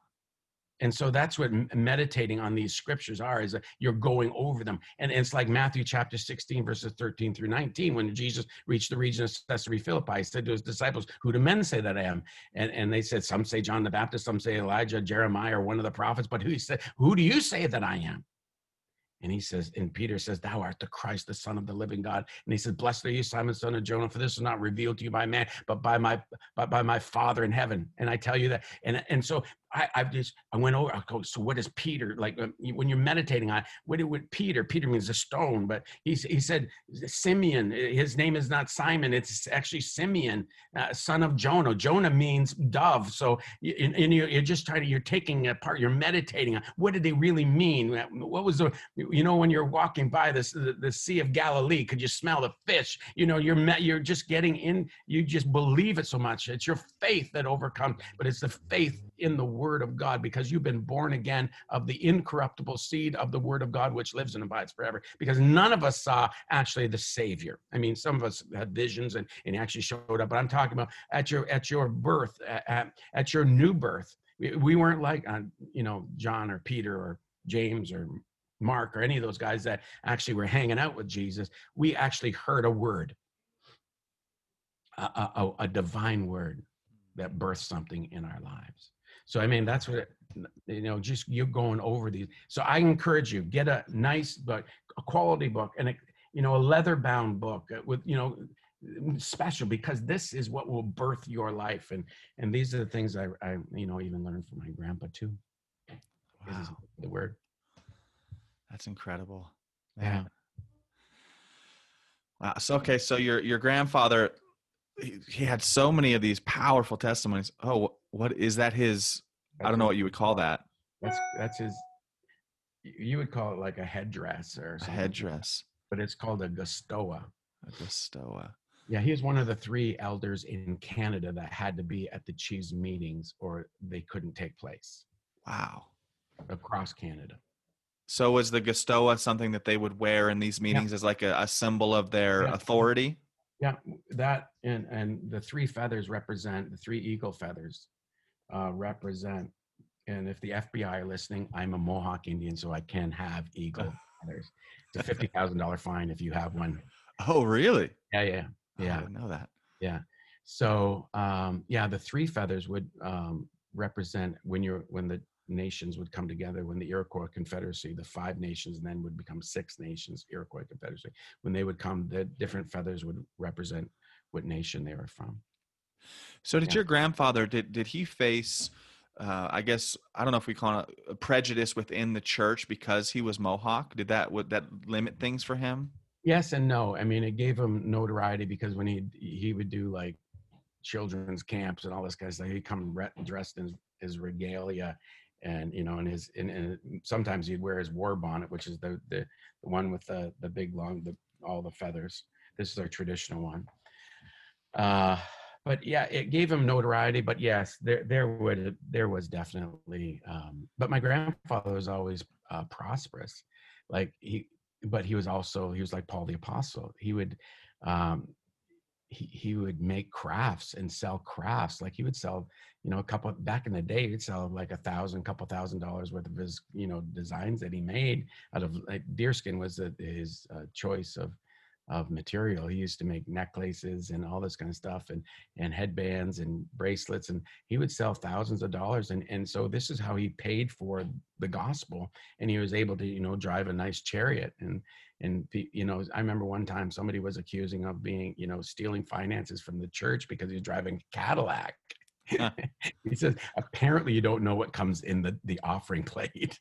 Speaker 2: And so that's what meditating on these scriptures are is that you're going over them. And it's like Matthew chapter 16, verses 13 through 19, when Jesus reached the region of Caesarea Philippi, he said to his disciples, Who do men say that I am? And, and they said, Some say John the Baptist, some say Elijah, Jeremiah, or one of the prophets, but who said, Who do you say that I am? And he says, and Peter says, Thou art the Christ, the Son of the living God. And he says, Blessed are you, Simon, son of Jonah, for this is not revealed to you by man, but by my by, by my Father in heaven. And I tell you that. And and so I, I've just I went over. I go. So what is Peter like um, when you're meditating on what it would Peter? Peter means a stone, but he he said Simeon. uh, His name is not Simon. It's actually Simeon, uh, son of Jonah. Jonah means dove. So and, and you, you're just trying to you're taking it apart. You're meditating on what did they really mean? What was the you know when you're walking by this the, the Sea of Galilee? Could you smell the fish? You know you're you're just getting in. You just believe it so much. It's your faith that overcomes, but it's the faith in the Word of God because you've been born again of the incorruptible seed of the Word of God, which lives and abides forever. Because none of us saw actually the Savior. I mean, some of us had visions and, and actually showed up, but I'm talking about at your at your birth, at, at, your new birth. We, we weren't like, uh, you know, John or Peter or James or Mark or any of those guys that actually were hanging out with Jesus. We actually heard a word, a, a- a divine word that birthed something in our lives. So I mean, that's what it, you know. Just you're going over these. So I encourage you get a nice book, a quality book, and a you know a leather bound book uh, with you know special because this is what will birth your life and and these are the things I, I you know even learned from my grandpa too.
Speaker 1: Wow,
Speaker 2: the word.
Speaker 1: that's incredible.
Speaker 2: Yeah.
Speaker 1: Wow. So okay, so your your grandfather, he, he had so many of these powerful testimonies. Oh, what is that? His I don't know what you would call that.
Speaker 2: That's that's his. you- would call it like a headdress or
Speaker 1: A headdress,
Speaker 2: but it's called a gustoweh.
Speaker 1: a gustoweh.
Speaker 2: Yeah, he was one of the three elders in Canada that had to be at the Chiefs meetings or they couldn't take place
Speaker 1: Wow.
Speaker 2: across Canada.
Speaker 1: So was the gustoweh something that they would wear in these meetings as like a, a symbol of their
Speaker 2: Yeah.
Speaker 1: authority?
Speaker 2: Yeah, that and and the three feathers represent the three eagle feathers uh, represent. And if the FBI are listening, I'm a Mohawk Indian, so I can have eagle feathers. It's a fifty thousand dollar fine if you have one.
Speaker 1: Oh, really?
Speaker 2: Yeah, yeah,
Speaker 1: Oh, I didn't know that. Yeah.
Speaker 2: So um, yeah, the three feathers would um, represent when you're when the nations would come together when the Iroquois Confederacy, the five nations then would become six nations, Iroquois Confederacy. When they would come, the different feathers would represent what nation they were from.
Speaker 1: So did
Speaker 2: Yeah.
Speaker 1: your grandfather did did he face uh, I guess I don't know if we call it a prejudice within the church because he was Mohawk. Did that would that limit things for him?
Speaker 2: Yes and no. I mean, it gave him notoriety because when he he would do like children's camps and all this kind of stuff, he'd come re- dressed in his regalia, and you know, and his and, and sometimes he'd wear his war bonnet, which is the the, the one with the the big long the all the feathers. This is our traditional one. Uh, but yeah, it gave him notoriety. But yes, there there would there was definitely. Um, but my grandfather was always uh, prosperous, like he but he was also he was like Paul the apostle. He would um he, he would make crafts and sell crafts. Like he would sell, you know, a couple back in the day, he'd sell like a thousand, couple thousand dollars worth of his, you know, designs that he made out of like deerskin was the, his uh, choice of of material. He used to make necklaces and all this kind of stuff and and headbands and bracelets and he would sell thousands of dollars and and so this is how he paid for the gospel and he was able to you know drive a nice chariot and and you know i remember one time somebody was accusing of being you know stealing finances from the church because he was driving a cadillac he says apparently you don't know what comes in the the offering plate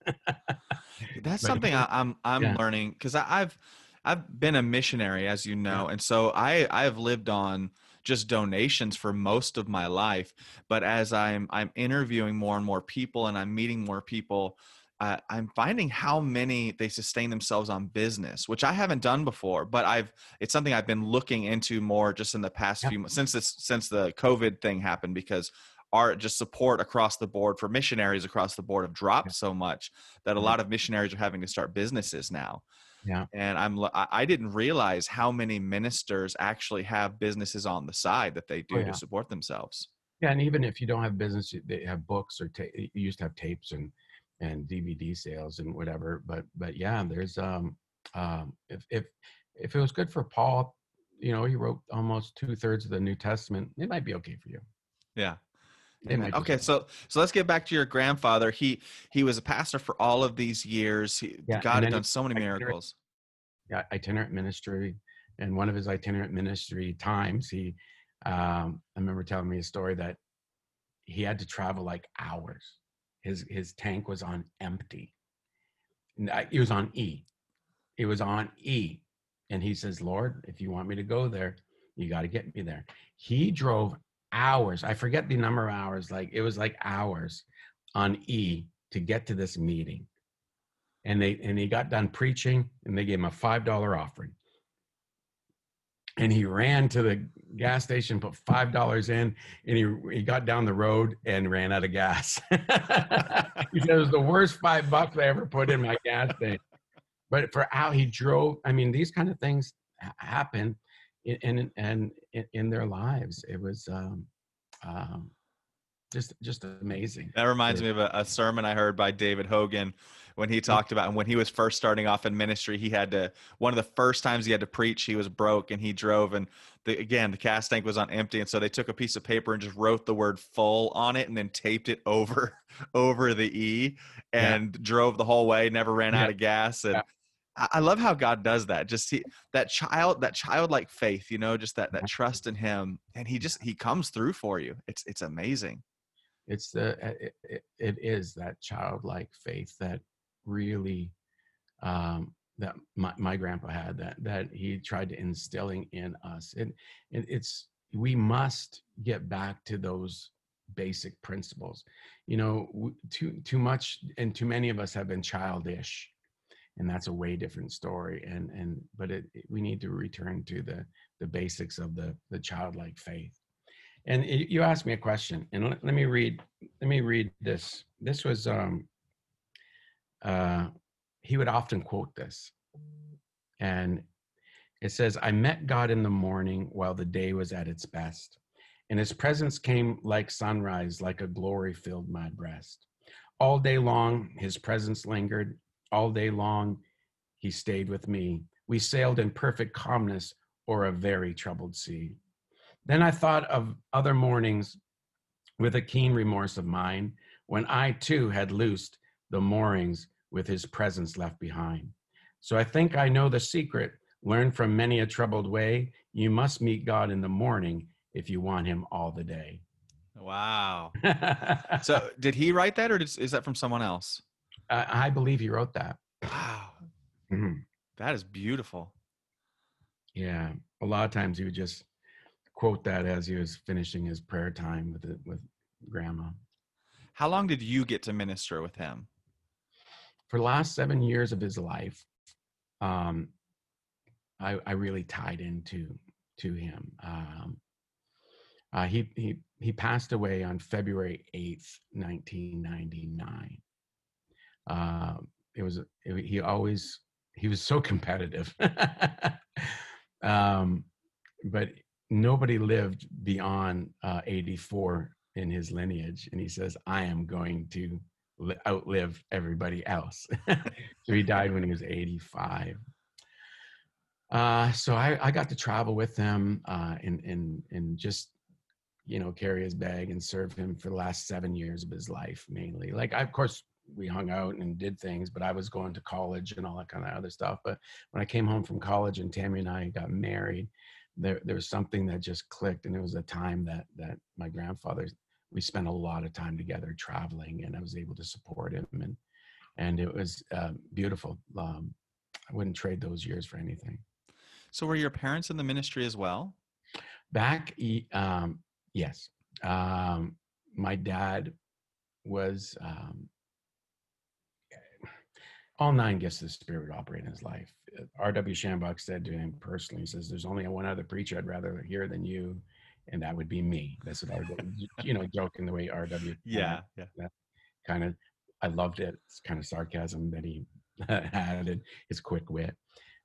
Speaker 1: That's something I, I'm I'm
Speaker 2: Yeah.
Speaker 1: learning because I've I've been a missionary, as you know, and so I I have lived on just donations for most of my life. But as I'm I'm interviewing more and more people and I'm meeting more people, uh, I'm finding how many they sustain themselves on business, which I haven't done before. But I've it's something I've been looking into more just in the past
Speaker 2: Yeah.
Speaker 1: few months since this since the COVID thing happened because our just support across the board for missionaries across the board have dropped so much that a
Speaker 2: Mhm.
Speaker 1: lot of missionaries are having to start businesses now.
Speaker 2: Yeah.
Speaker 1: And I'm I didn't realize how many ministers actually have businesses on the side that they do
Speaker 2: Oh, yeah.
Speaker 1: to support themselves.
Speaker 2: yeah and even if you don't have business they have books or ta- you used to have tapes and and dvd sales and whatever but but yeah there's um um if if if it was good for paul you know he wrote almost two-thirds of the new testament it might be okay for you
Speaker 1: Yeah. Amen. Okay, so so let's get back to your grandfather. He he was a pastor for all of these years. He,
Speaker 2: Yeah,
Speaker 1: God had done so many
Speaker 2: itinerant-
Speaker 1: miracles.
Speaker 2: yeah, itinerant ministry. And one of his itinerant ministry times, he, um, I remember telling me a story that he had to travel like hours his his tank was on empty. It was on E. It was on E. And he says, Lord, if you want me to go there, you got to get me there. He drove hours. I forget the number of hours. Like it was like hours on E to get to this meeting. And they and he got done preaching and they gave him a five dollar offering. And he ran to the gas station, put five dollars in, and he he got down the road and ran out of gas. he said it was the worst five bucks I ever put in my gas tank. But for how he drove, I mean, these kind of things happen and in, in, in their lives. It was um, um, just just amazing.
Speaker 1: That reminds me of a, a, sermon I heard by David Hogan when he talked about and when he was first starting off in ministry. He had to one of the first times he had to preach. He was broke and he drove, and the, again the gas tank was on empty, and so they took a piece of paper and just wrote the word "full" on it, and then taped it over over the E, and yeah. drove the whole way. Never ran yeah. out of gas, and. I love how God does that. Just he, that child, that childlike faith, you know, just that that trust in Him, and He just He comes through for you. It's it's amazing
Speaker 2: it's the it, it, it is that childlike faith that really um, that my, my grandpa had that that he tried to instilling in us and, and it's we must get back to those basic principles you know too too much and too many of us have been childish and that's a way different story and and but it, it we need to return to the the basics of the the childlike faith and you asked me a question, and let, let me read. Let me read this. This was um, uh, he would often quote this, and it says, "I met God in the morning while the day was at its best, and His presence came like sunrise, like a glory filled my breast. All day long, His presence lingered. All day long, He stayed with me. We sailed in perfect calmness o'er a very troubled sea." Then I thought of other mornings with a keen remorse of mine, when I too had loosed the moorings with his presence left behind. So I think I know the secret, learned from many a troubled way. You must meet God in the morning if you want him all the day.
Speaker 1: Wow. so did he write that or is that from someone else?
Speaker 2: Uh, I believe he wrote that.
Speaker 1: Wow. Mm-hmm. That is beautiful.
Speaker 2: Yeah. A lot of times he would just quote that as he was finishing his prayer time with it, with grandma.
Speaker 1: How long did you get to minister with him?
Speaker 2: For the last seven years of his life, um, I, I really tied into to him. Um, uh, he he he passed away on February eighth, nineteen ninety nine. Uh, it was it, he always he was so competitive, um, but nobody lived beyond uh, 84 in his lineage and he says i am going to li- outlive everybody else. So he died when he was 85 uh, so I, I got to travel with him uh, and, and, and just you know carry his bag and serve him for the last seven years of his life mainly. Like I, of course we hung out and did things but i was going to college and all that kind of other stuff but when i came home from college and tammy and i got married there there was something that just clicked and it was a time that that my grandfather we spent a lot of time together traveling and i was able to support him and and it was uh, beautiful um, i wouldn't trade those years for anything.
Speaker 1: So were your parents in the ministry as well?
Speaker 2: Back um, yes um, my dad was um, all nine gifts of the spirit would operate in his life. R.W. Schambach said to him personally, he says, There's only one other preacher I'd rather hear than you, and that would be me. That's what R.W. you know, joking the way R.W.
Speaker 1: Yeah, yeah.
Speaker 2: That kind of, I loved it. It's kind of sarcasm that he had and his quick wit.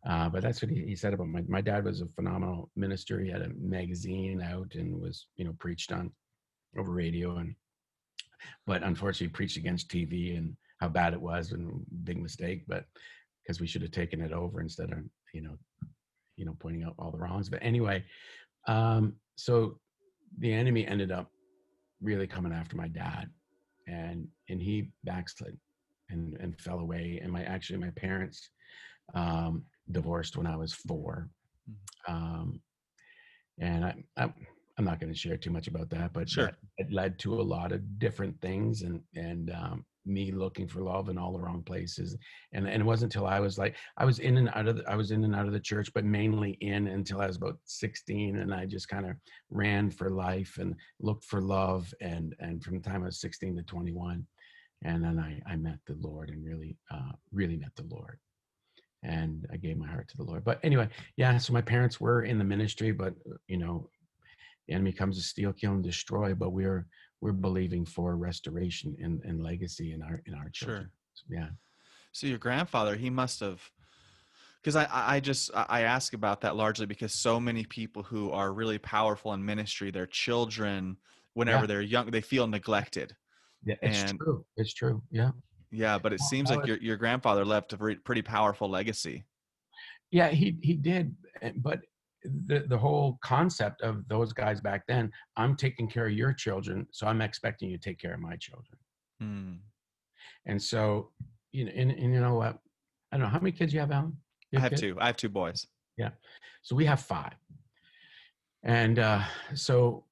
Speaker 2: Uh, but that's what he, he said about my, my dad was a phenomenal minister. He had a magazine out and was, you know, preached on over radio and, but unfortunately preached against TV and how bad it was and big mistake, but because we should have taken it over instead of you know, you know, pointing out all the wrongs. But anyway, um, so the enemy ended up really coming after my dad, and and he backslid and and fell away. And my actually my parents um, divorced when I was 4 mm-hmm. um, and I, I I'm not going to share too much about that, but
Speaker 1: Sure.
Speaker 2: it led to a lot of different things and and um, me looking for love in all the wrong places. And and it wasn't until I was like I was in and out of the, I was in and out of the church, but mainly in until I was about 16, and I just kind of ran for life and looked for love. And and from the time I was 16 to 21, and then I I met the Lord and really uh, really met the Lord. And I gave my heart to the Lord. But anyway, yeah. So my parents were in the ministry, but uh, you know, the enemy comes to steal, kill, and destroy. But we're we're believing for restoration and, and legacy in our in our children.
Speaker 1: Sure.
Speaker 2: Yeah.
Speaker 1: So your grandfather, he must have, because I I just I I ask about that largely because so many people who are really powerful in ministry, their children, whenever
Speaker 2: Yeah.
Speaker 1: they're young, they feel neglected.
Speaker 2: Yeah. It's
Speaker 1: And-
Speaker 2: true. It's true. Yeah.
Speaker 1: Yeah, but it seems like your your grandfather left a pretty powerful legacy.
Speaker 2: Yeah. He he did. eh, But the the whole concept of those guys back then, I'm taking care of your children, so I'm expecting you to take care of my children.
Speaker 1: Hmm.
Speaker 2: And so, you know, and, and you know what? I don't know how many kids you have, Alan. You
Speaker 1: I have
Speaker 2: kids?
Speaker 1: two. I have two boys. Yeah.
Speaker 2: So we have five. And uh, so,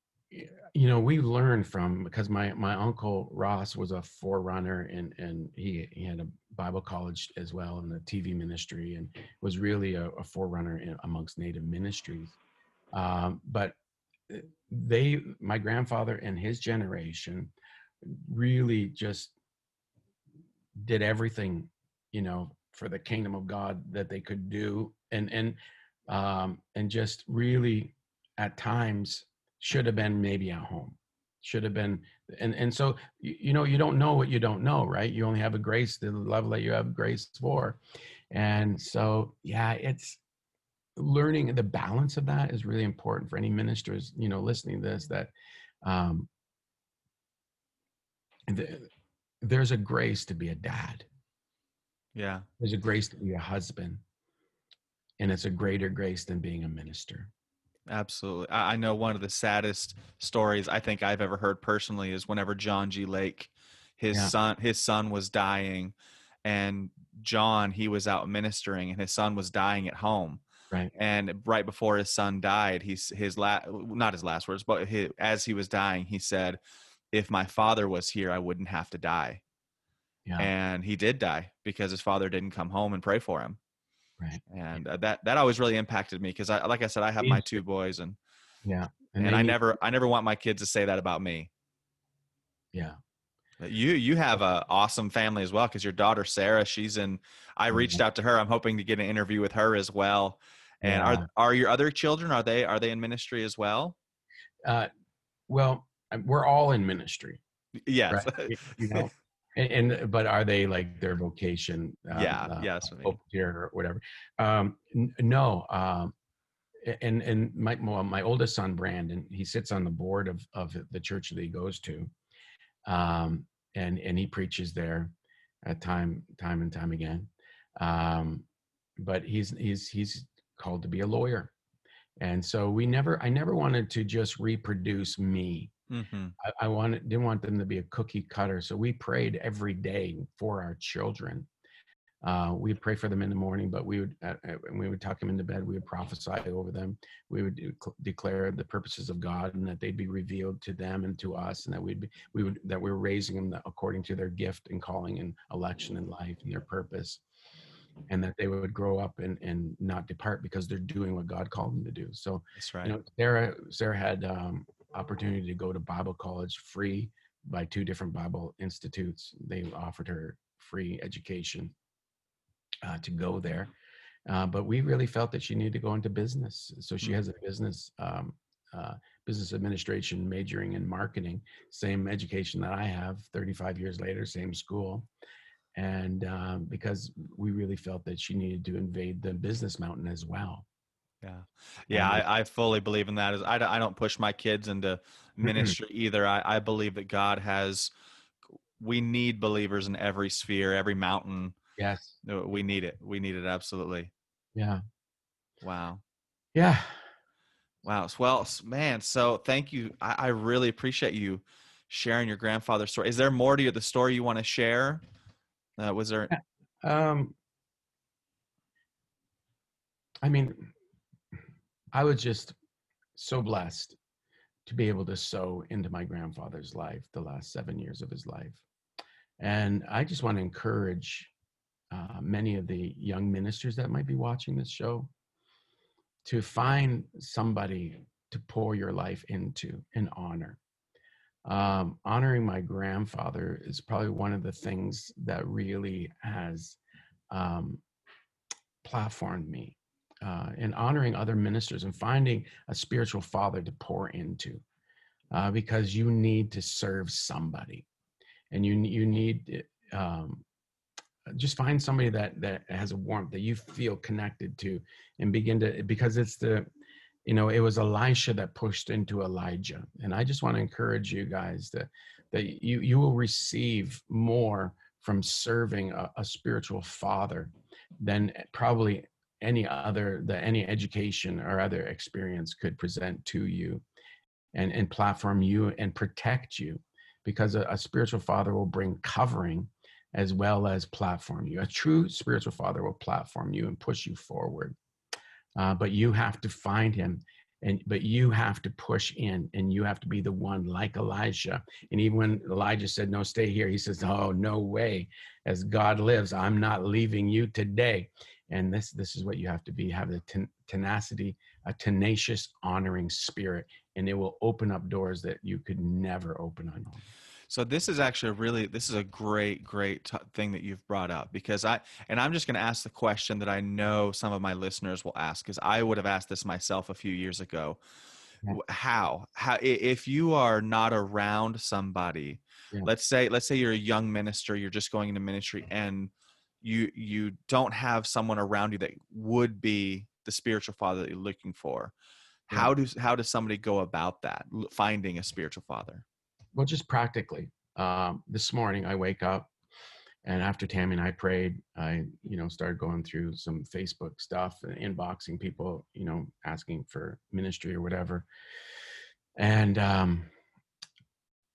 Speaker 2: you know, we've learned from because my my uncle Ross was a forerunner and and he he had a Bible college as well and a TV ministry and was really a, a forerunner in, amongst Native ministries. Um, but uh, they, my grandfather and his generation, really just did everything, you know, for the kingdom of God that they could do, and and um, and just really at times should have been maybe at home. Should have been and and so you, you know you don't know what you don't know right? You only have a grace the level that you have grace for. And so yeah it's learning the balance of that is really important for any ministers you know listening to this that um th- there's a grace to be a dad.
Speaker 1: Yeah.
Speaker 2: there's a grace to be a husband. And it's a greater grace than being a minister
Speaker 1: Absolutely. I I know one of the saddest stories I think I've ever heard personally is whenever John G. Lake, his
Speaker 2: Yeah.
Speaker 1: son, his son was dying, and John he was out ministering, and his son was dying at home.
Speaker 2: right
Speaker 1: And right before his son died, he's his last not his last words, but his, as he was dying, he said, "If my father was here, I wouldn't have to die."
Speaker 2: yeah
Speaker 1: And he did die because his father didn't come home and pray for him.
Speaker 2: Right
Speaker 1: And uh, that that always really impacted me because I, like I said, I have my two boys and
Speaker 2: yeah
Speaker 1: and,
Speaker 2: they
Speaker 1: I never I never want my kids to say that about me.
Speaker 2: yeah
Speaker 1: But You you have a awesome family as well because your daughter Sarah she's in. I
Speaker 2: Mm-hmm.
Speaker 1: reached out to her. I'm hoping to get an interview with her as well. And
Speaker 2: Yeah.
Speaker 1: are are your other children are they are they in ministry as well?
Speaker 2: uh, well we're all in ministry
Speaker 1: Yes.
Speaker 2: right you know and, and but are they like their vocation um,
Speaker 1: yeah.
Speaker 2: uh,
Speaker 1: mean,
Speaker 2: pulpiteer or whatever? Um n- no um and and my my oldest son brandon he sits on the board of of the church that he goes to um and and he preaches there at time time and time again. Um but he's he's he's called to be a lawyer. And so we never i never wanted to just reproduce me
Speaker 1: mhm.
Speaker 2: I, I wanted didn't want them to be a cookie cutter. So we prayed every day for our children. Uh, we'd pray for them in the morning, but we would uh, uh, we would tuck them into bed. We would prophesy over them. We would dec- declare the purposes of God and that they'd be revealed to them and to us, and that we'd be we would that we were raising them according to their gift and calling and election in life and their purpose, and that they would grow up and and not depart because they're doing what God called them to do. So
Speaker 1: That's right.
Speaker 2: you know sarah sarah had um opportunity to go to bible college free by two different bible institutes. They offered her free education uh, to go there uh, but we really felt that she needed to go into business. So she has a business um, uh, business administration majoring in marketing same education that i have 35 years later same school. And um, because we really felt that she needed to invade the business mountain as well
Speaker 1: Yeah, yeah, I, I fully believe in that. Is I, don't- I don't push my kids into ministry either. I, I believe that God has. We need believers in every sphere, every mountain.
Speaker 2: yes
Speaker 1: We need it. We need it absolutely.
Speaker 2: yeah
Speaker 1: Wow,
Speaker 2: yeah
Speaker 1: wow. Well, man. So thank you. I, I really appreciate you sharing your grandfather's story. Is there more to you, the story you want to share? Uh, was there?
Speaker 2: Um, I mean, I was just so blessed to be able to sow into my grandfather's life, the last seven years of his life. And I just want to encourage uh, many of the young ministers that might be watching this show to find somebody to pour your life into and honor. Um, honoring my grandfather is probably one of the things that really has um, platformed me. Uh, and honoring other ministers and finding a spiritual father to pour into, uh, because you need to serve somebody, and you you need um, just find somebody that that has a warmth that you feel connected to, and begin to because it's the you know it was elisha that pushed into elijah. And i just want to encourage you guys that that you you will receive more from serving a, a spiritual father than probably any other that any education or other experience could present to you and and platform you and protect you because a, a spiritual father will bring covering as well as platform you. A true spiritual father will platform you and push you forward. Uh, but you have to find him and but you have to push in and you have to be the one like elijah. And even when elijah said no stay here he says oh no way. As god lives i'm not leaving you today and this this is what you have to be have the ten, tenacity a tenacious honoring spirit and it will open up doors that you could never open on your own
Speaker 1: so this is actually a really this is a great great t- thing that you've brought up because I and I'm just going to ask the question that I know some of my listeners will ask because I would have asked this myself a few years ago. Yeah. How how if you are not around somebody, yeah. let's say let's say you're a young minister, you're just going into ministry and you you don't have someone around you that would be the spiritual father that you're looking for. Yeah. How does how does somebody go about that finding a spiritual father?
Speaker 2: well, just practically. Um, this morning I wake up and after Tammy and I prayed, I, you know, started going through some Facebook stuff and inboxing people, you know, asking for ministry or whatever. And um,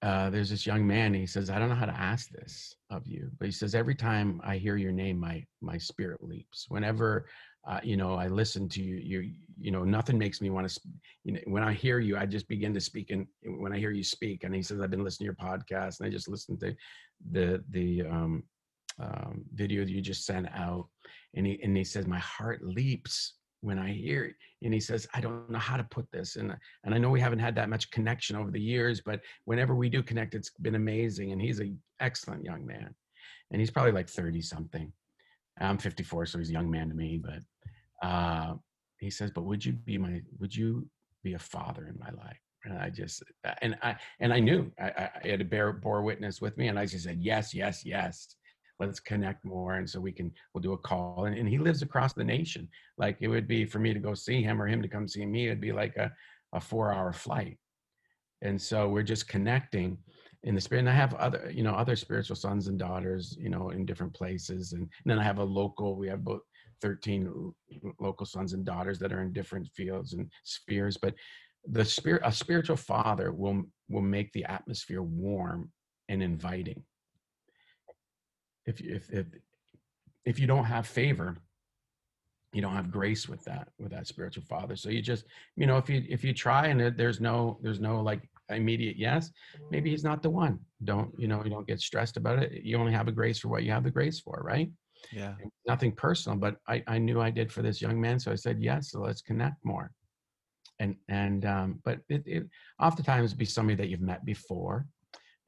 Speaker 2: uh, there's this young man. He says, "I don't know how to ask this of you," but he says, "Every time I hear your name, my my spirit leaps. Whenever uh, you know, I listen to you, you, you know, nothing makes me want to, you know, when I hear you, I just begin to speak. And when I hear you speak, and he says, I've been listening to your podcast and I just listened to the, the, um, um, video that you just sent out. And he, and he says, my heart leaps when I hear it. And he says, I don't know how to put this. And, and I know we haven't had that much connection over the years, but whenever we do connect, it's been amazing. And he's an excellent young man. And he's probably like 30 something. I'm 54, so he's a young man to me. But uh, he says, "But would you be my? Would you be a father in my life?" And I just and I and I knew I, I had a bear bore witness with me, and I just said, "Yes, yes, yes." Let's connect more, and so we can we'll do a call. And, and he lives across the nation. Like it would be for me to go see him or him to come see me. It'd be like a a four hour flight. And so we're just connecting in the spirit and i have other you know other spiritual sons and daughters you know in different places and, and then i have a local we have about 13 local sons and daughters that are in different fields and spheres but the spirit a spiritual father will will make the atmosphere warm and inviting if if if, if you don't have favor you don't have grace with that with that spiritual father. So you just you know if you if you try and there's no there's no like immediate yes maybe he's not the one. Don't you know you don't get stressed about it. You only have a grace for what you have the grace for right?
Speaker 1: Yeah.
Speaker 2: Nothing personal but i i knew i did for this young man so i said yes so let's connect more. And and um but it, it oftentimes be somebody that you've met before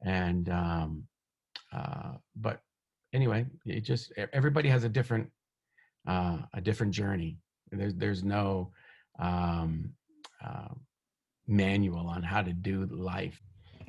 Speaker 2: and um uh but anyway it just everybody has a different uh a different journey there's there's no um uh, manual on how to do life.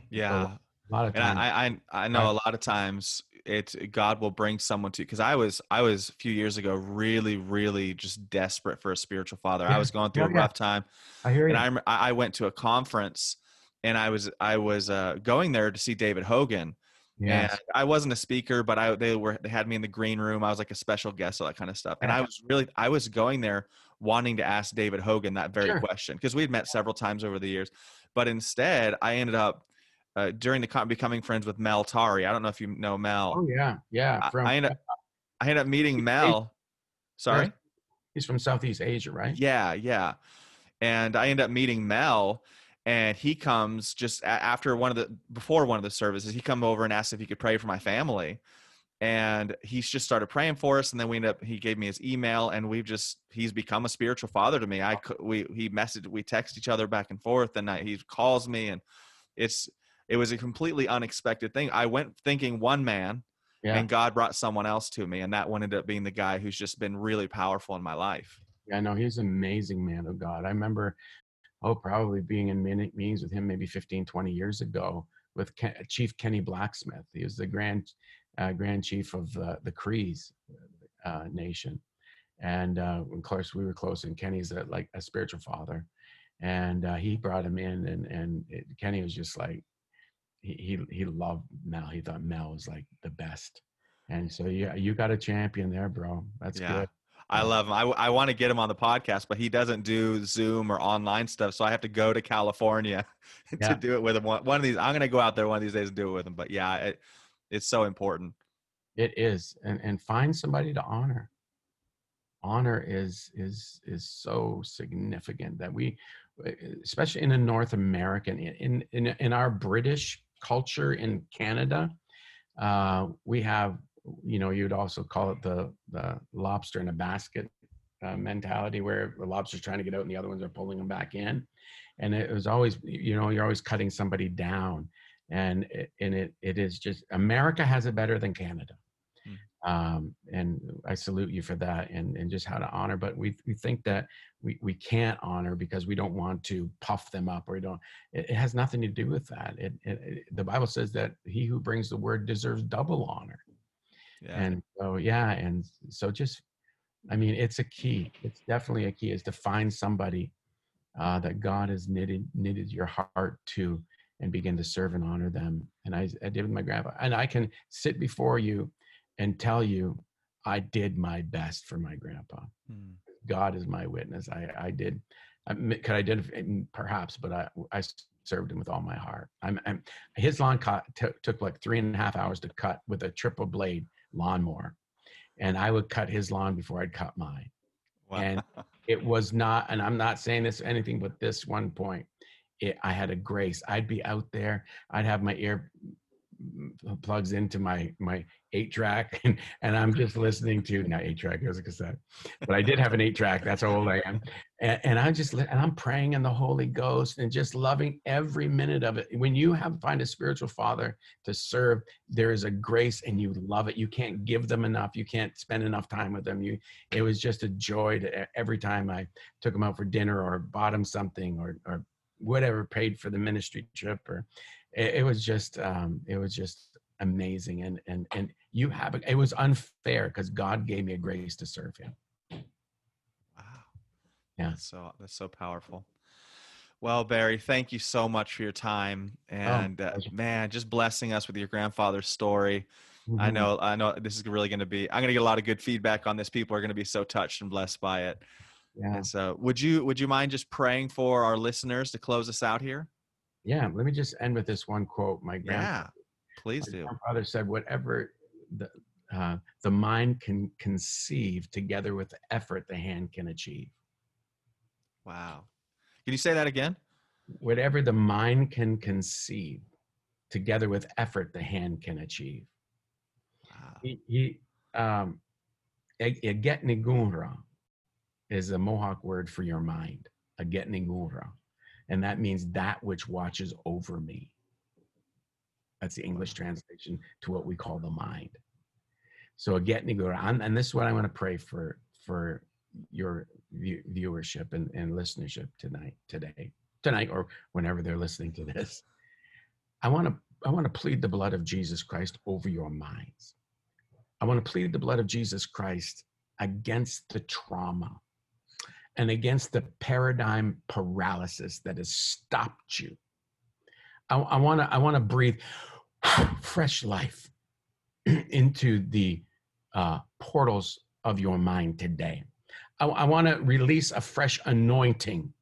Speaker 1: Yeah. So a lot of times. And I, I, I know a lot of times it's God will bring someone to you because I was I was a few years ago really really just desperate for a spiritual father. Yeah. I was going through oh, a rough time.
Speaker 2: I hear you.
Speaker 1: And I I went to a conference and I was I was uh, going there to see David Hogan. Yes. And I wasn't a speaker, but I they were they had me in the green room. I was like a special guest, all that kind of stuff. And I was really I was going there wanting to ask David Hogan that very sure. question because we had met several times over the years. But instead, I ended up uh, during the con- becoming friends with Mel Tari. I don't know if you know Mel.
Speaker 2: Oh yeah, yeah.
Speaker 1: From, I, I ended up, I ended up meeting Mel. Sorry,
Speaker 2: he's from Southeast Asia, right?
Speaker 1: Yeah, yeah. And I ended up meeting Mel, and he comes just after one of the before one of the services he come over and asked if he could pray for my family. And he's just started praying for us and then we end up he gave me his email and we've just he's become a spiritual father to me. I we he messaged we text each other back and forth and I, he calls me and it's it was a completely unexpected thing. I went thinking one man yeah. and god brought someone else to me and that one ended up being the guy who's just been really powerful in my life.
Speaker 2: Yeah no he's an amazing man of god. I remember oh probably being in meetings with him maybe 15 20 years ago with Ken, chief kenny blacksmith he was the grand uh, Grand Chief of uh, the Crees uh, Nation, and uh, of course we were close. And Kenny's a, like a spiritual father, and uh, he brought him in, and and it, Kenny was just like he, he he loved Mel. He thought Mel was like the best, and so yeah, you got a champion there, bro. That's yeah. good.
Speaker 1: I love him. I, I want to get him on the podcast, but he doesn't do Zoom or online stuff. So I have to go to California yeah. to do it with him. One, one of these, I'm going to go out there one of these days and do it with him. But yeah, it, it's so important
Speaker 2: it is and and find somebody to honor honor is is is so significant that we especially in a north american in in in our british culture in canada uh, we have you know you'd also call it the the lobster in a basket uh, mentality where the lobster's trying to get out and the other ones are pulling them back in and it was always you know you're always cutting somebody down and it, and it it is just America has it better than Canada. Mm. Um, and I salute you for that and, and just how to honor. But we, we think that we, we can't honor because we don't want to puff them up or we don't. It, it has nothing to do with that. It, it, the Bible says that he who brings the word deserves double honor. Yeah. And so yeah, and so just I mean, it's a key. It's definitely a key is to find somebody uh, that God has knitted knitted your heart to and begin to serve and honor them. And I, I did with my grandpa. And I can sit before you and tell you I did my best for my grandpa. Hmm. God is my witness. I, I did. I could identify perhaps, but I, I served him with all my heart. I'm, I'm his lawn cut t- took like three and a half hours to cut with a triple blade lawnmower, and I would cut his lawn before I'd cut mine. Wow. And it was not, and I'm not saying this anything but this one point it, I had a grace. I'd be out there. I'd have my ear mm, plugs into my my eight track and, and i'm just listening to not eight track it was a cassette but i did have an eight track that's how old i am and, and i just and i'm praying in the holy ghost and just loving every minute of it. When you have find a spiritual father to serve there is a grace and you love it. You can't give them enough. You can't spend enough time with them. You it was just a joy to every time i took them out for dinner or bought them something or or whatever paid for the ministry trip or it, it was just um, it was just amazing and and and you have it was unfair because god gave me a grace to serve him
Speaker 1: yeah that's so that's so powerful well barry thank you so much for your time oh, and oh, uh, man just blessing us with your grandfather's story mm-hmm. i know i know this is really going to be i'm going to get a lot of good feedback on this people are going to be so touched and blessed by it yeah. And so would you would you mind just praying for our listeners to close us out here?
Speaker 2: Yeah, let me just end with this one quote. My
Speaker 1: grandfather, yeah, please
Speaker 2: my
Speaker 1: do.
Speaker 2: Grandfather said, "Whatever the uh, the mind can conceive, together with the effort the hand can achieve."
Speaker 1: Wow. Can you say that again?
Speaker 2: Whatever the mind can conceive, together with effort the hand can achieve. Wow. He, he um, is a Mohawk word for your mind, a getningura. And that means that which watches over me. That's the English translation to what we call the mind. So a getningura, and this is what I want to pray for for your viewership and, and listenership tonight, today, tonight, or whenever they're listening to this. I want to I want to plead the blood of Jesus Christ over your minds. I want to plead the blood of Jesus Christ against the trauma and against the paradigm paralysis that has stopped you. I want to I want to breathe fresh life into the uh, portals of your mind today. I, I want to release a fresh anointing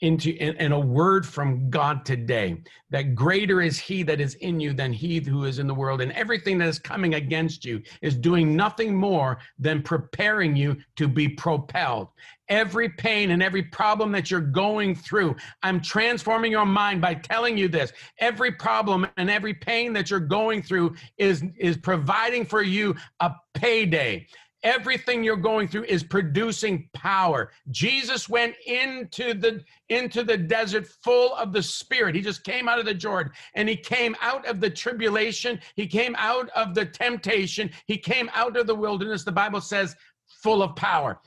Speaker 2: into and, a word from God today that greater is he that is in you than he who is in the world and everything that is coming against you is doing nothing more than preparing you to be propelled. Every pain and every problem that you're going through i'm transforming your mind by telling you this. Every problem and every pain that you're going through is is providing for you a payday everything you're going through is producing power. Jesus went into the into the desert full of the spirit. He just came out of the jordan and he came out of the tribulation. He came out of the temptation. He came out of the wilderness the bible says full of power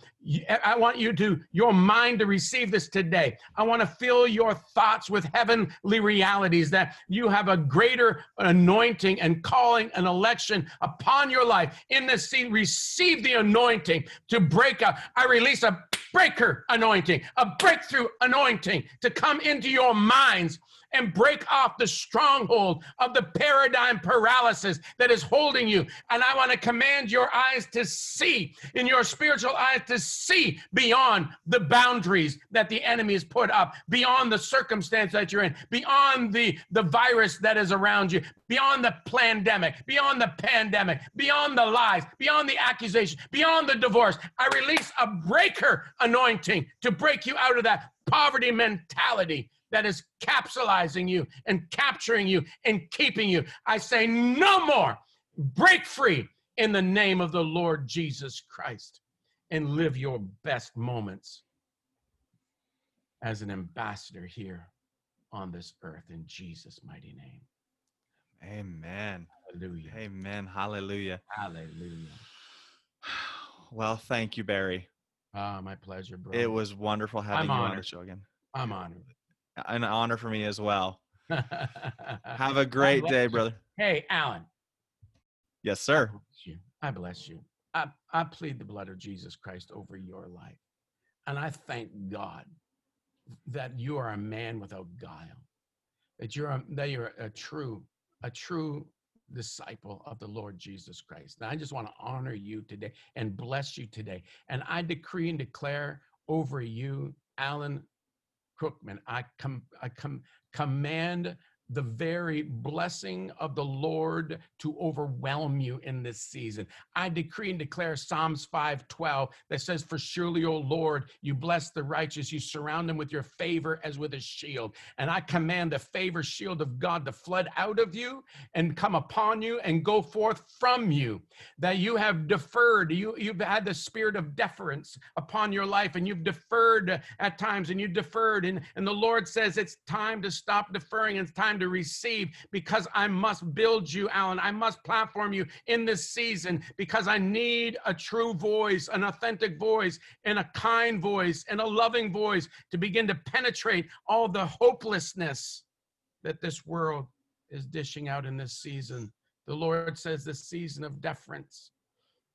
Speaker 2: I want you to, your mind to receive this today. I want to fill your thoughts with heavenly realities that you have a greater anointing and calling and election upon your life. In this scene, receive the anointing to break out. I release a breaker anointing, a breakthrough anointing to come into your minds and break off the stronghold of the paradigm paralysis that is holding you. And I want to command your eyes to see, in your spiritual eyes, to see beyond the boundaries that the enemy has put up, beyond the circumstance that you're in, beyond the, the virus that is around you, beyond the pandemic, beyond the pandemic, beyond the lies, beyond the accusation, beyond the divorce. I release a breaker anointing to break you out of that poverty mentality that is capsulizing you and capturing you and keeping you. I say, no more. Break free in the name of the Lord Jesus Christ and live your best moments as an ambassador here on this earth in Jesus' mighty name.
Speaker 3: Amen.
Speaker 2: Hallelujah.
Speaker 3: Amen. Hallelujah.
Speaker 2: Hallelujah.
Speaker 3: Well, thank you, Barry.
Speaker 2: Ah, my pleasure, bro.
Speaker 3: It was wonderful having
Speaker 2: I'm
Speaker 3: you on the show again.
Speaker 2: I'm honored.
Speaker 3: An honor for me as well. Have a great day, brother.
Speaker 2: Hey, Alan.
Speaker 3: Yes, sir.
Speaker 2: bless you. I bless you. I, I plead the blood of Jesus Christ over your life. And I thank God that you are a man without guile, that you're a, that you're a true, a true disciple of the Lord Jesus Christ. And I just want to honor you today and bless you today. And I decree and declare over you, Alan Crookman, I come, I come, command the very blessing of the Lord to overwhelm you in this season. I decree and declare Psalms 5:12 that says, For surely, O Lord, you bless the righteous, you surround them with your favor as with a shield. And I command the favor shield of God to flood out of you and come upon you and go forth from you. That you have deferred, you, you've had the spirit of deference upon your life, and you've deferred at times, and you deferred. And, and the Lord says it's time to stop deferring, it's time to receive because I must build you, Alan. I must platform you in this season because I need a true voice, an authentic voice, and a kind voice, and a loving voice to begin to penetrate all the hopelessness that this world is dishing out in this season. The Lord says the season of deference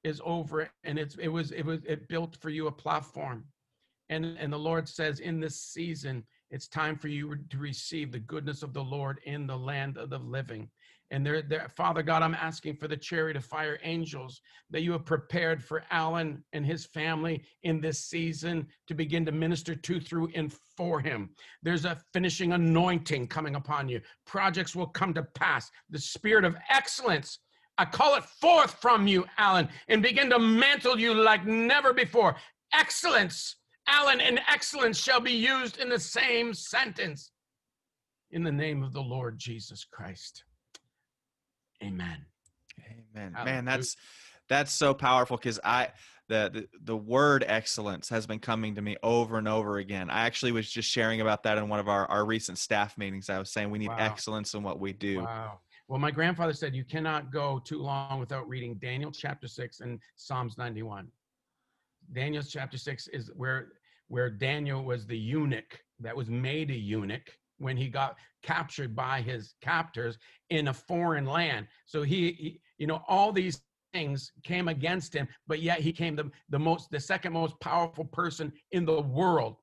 Speaker 2: is over and it's it was it was it built for you a platform. And and the Lord says in this season it's time for you to receive the goodness of the Lord in the land of the living. And there, there, Father God, I'm asking for the chariot of fire angels that you have prepared for Alan and his family in this season to begin to minister to, through, and for him. There's a finishing anointing coming upon you. Projects will come to pass. The spirit of excellence I call it forth from you, Alan, and begin to mantle you like never before. Excellence, Alan, and excellence shall be used in the same sentence. In the name of the Lord Jesus Christ. Amen.
Speaker 3: Amen.
Speaker 2: Hallelujah.
Speaker 3: Man, that's that's so powerful because I the, the the word excellence has been coming to me over and over again. I actually was just sharing about that in one of our, our recent staff meetings. I was saying we need
Speaker 2: Wow.
Speaker 3: excellence in what we do.
Speaker 2: Wow. Well, my grandfather said you cannot go too long without reading Daniel chapter 6 and Psalms 91. Daniel chapter 6 is where where Daniel was the eunuch that was made a eunuch when he got captured by his captors in a foreign land. So he, he you know, all these things came against him, but yet he came the, the most the second most powerful person in the world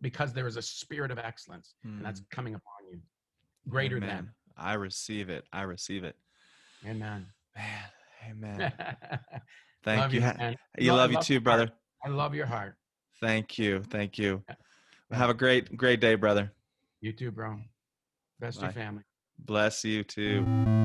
Speaker 2: because there is a spirit of excellence and that's coming upon you. Greater
Speaker 3: Hmm. Amen. I receive it. I receive it.
Speaker 2: Amen.
Speaker 3: Man, amen. Thank
Speaker 2: love
Speaker 3: you.
Speaker 2: You, love,
Speaker 3: love, you too, brother.
Speaker 2: I love your heart.
Speaker 3: Thank you. Thank you. Yeah.
Speaker 1: Have a great, great day, brother.
Speaker 2: You too, bro. Bless
Speaker 1: Bye.
Speaker 2: your family.
Speaker 1: Bless you too.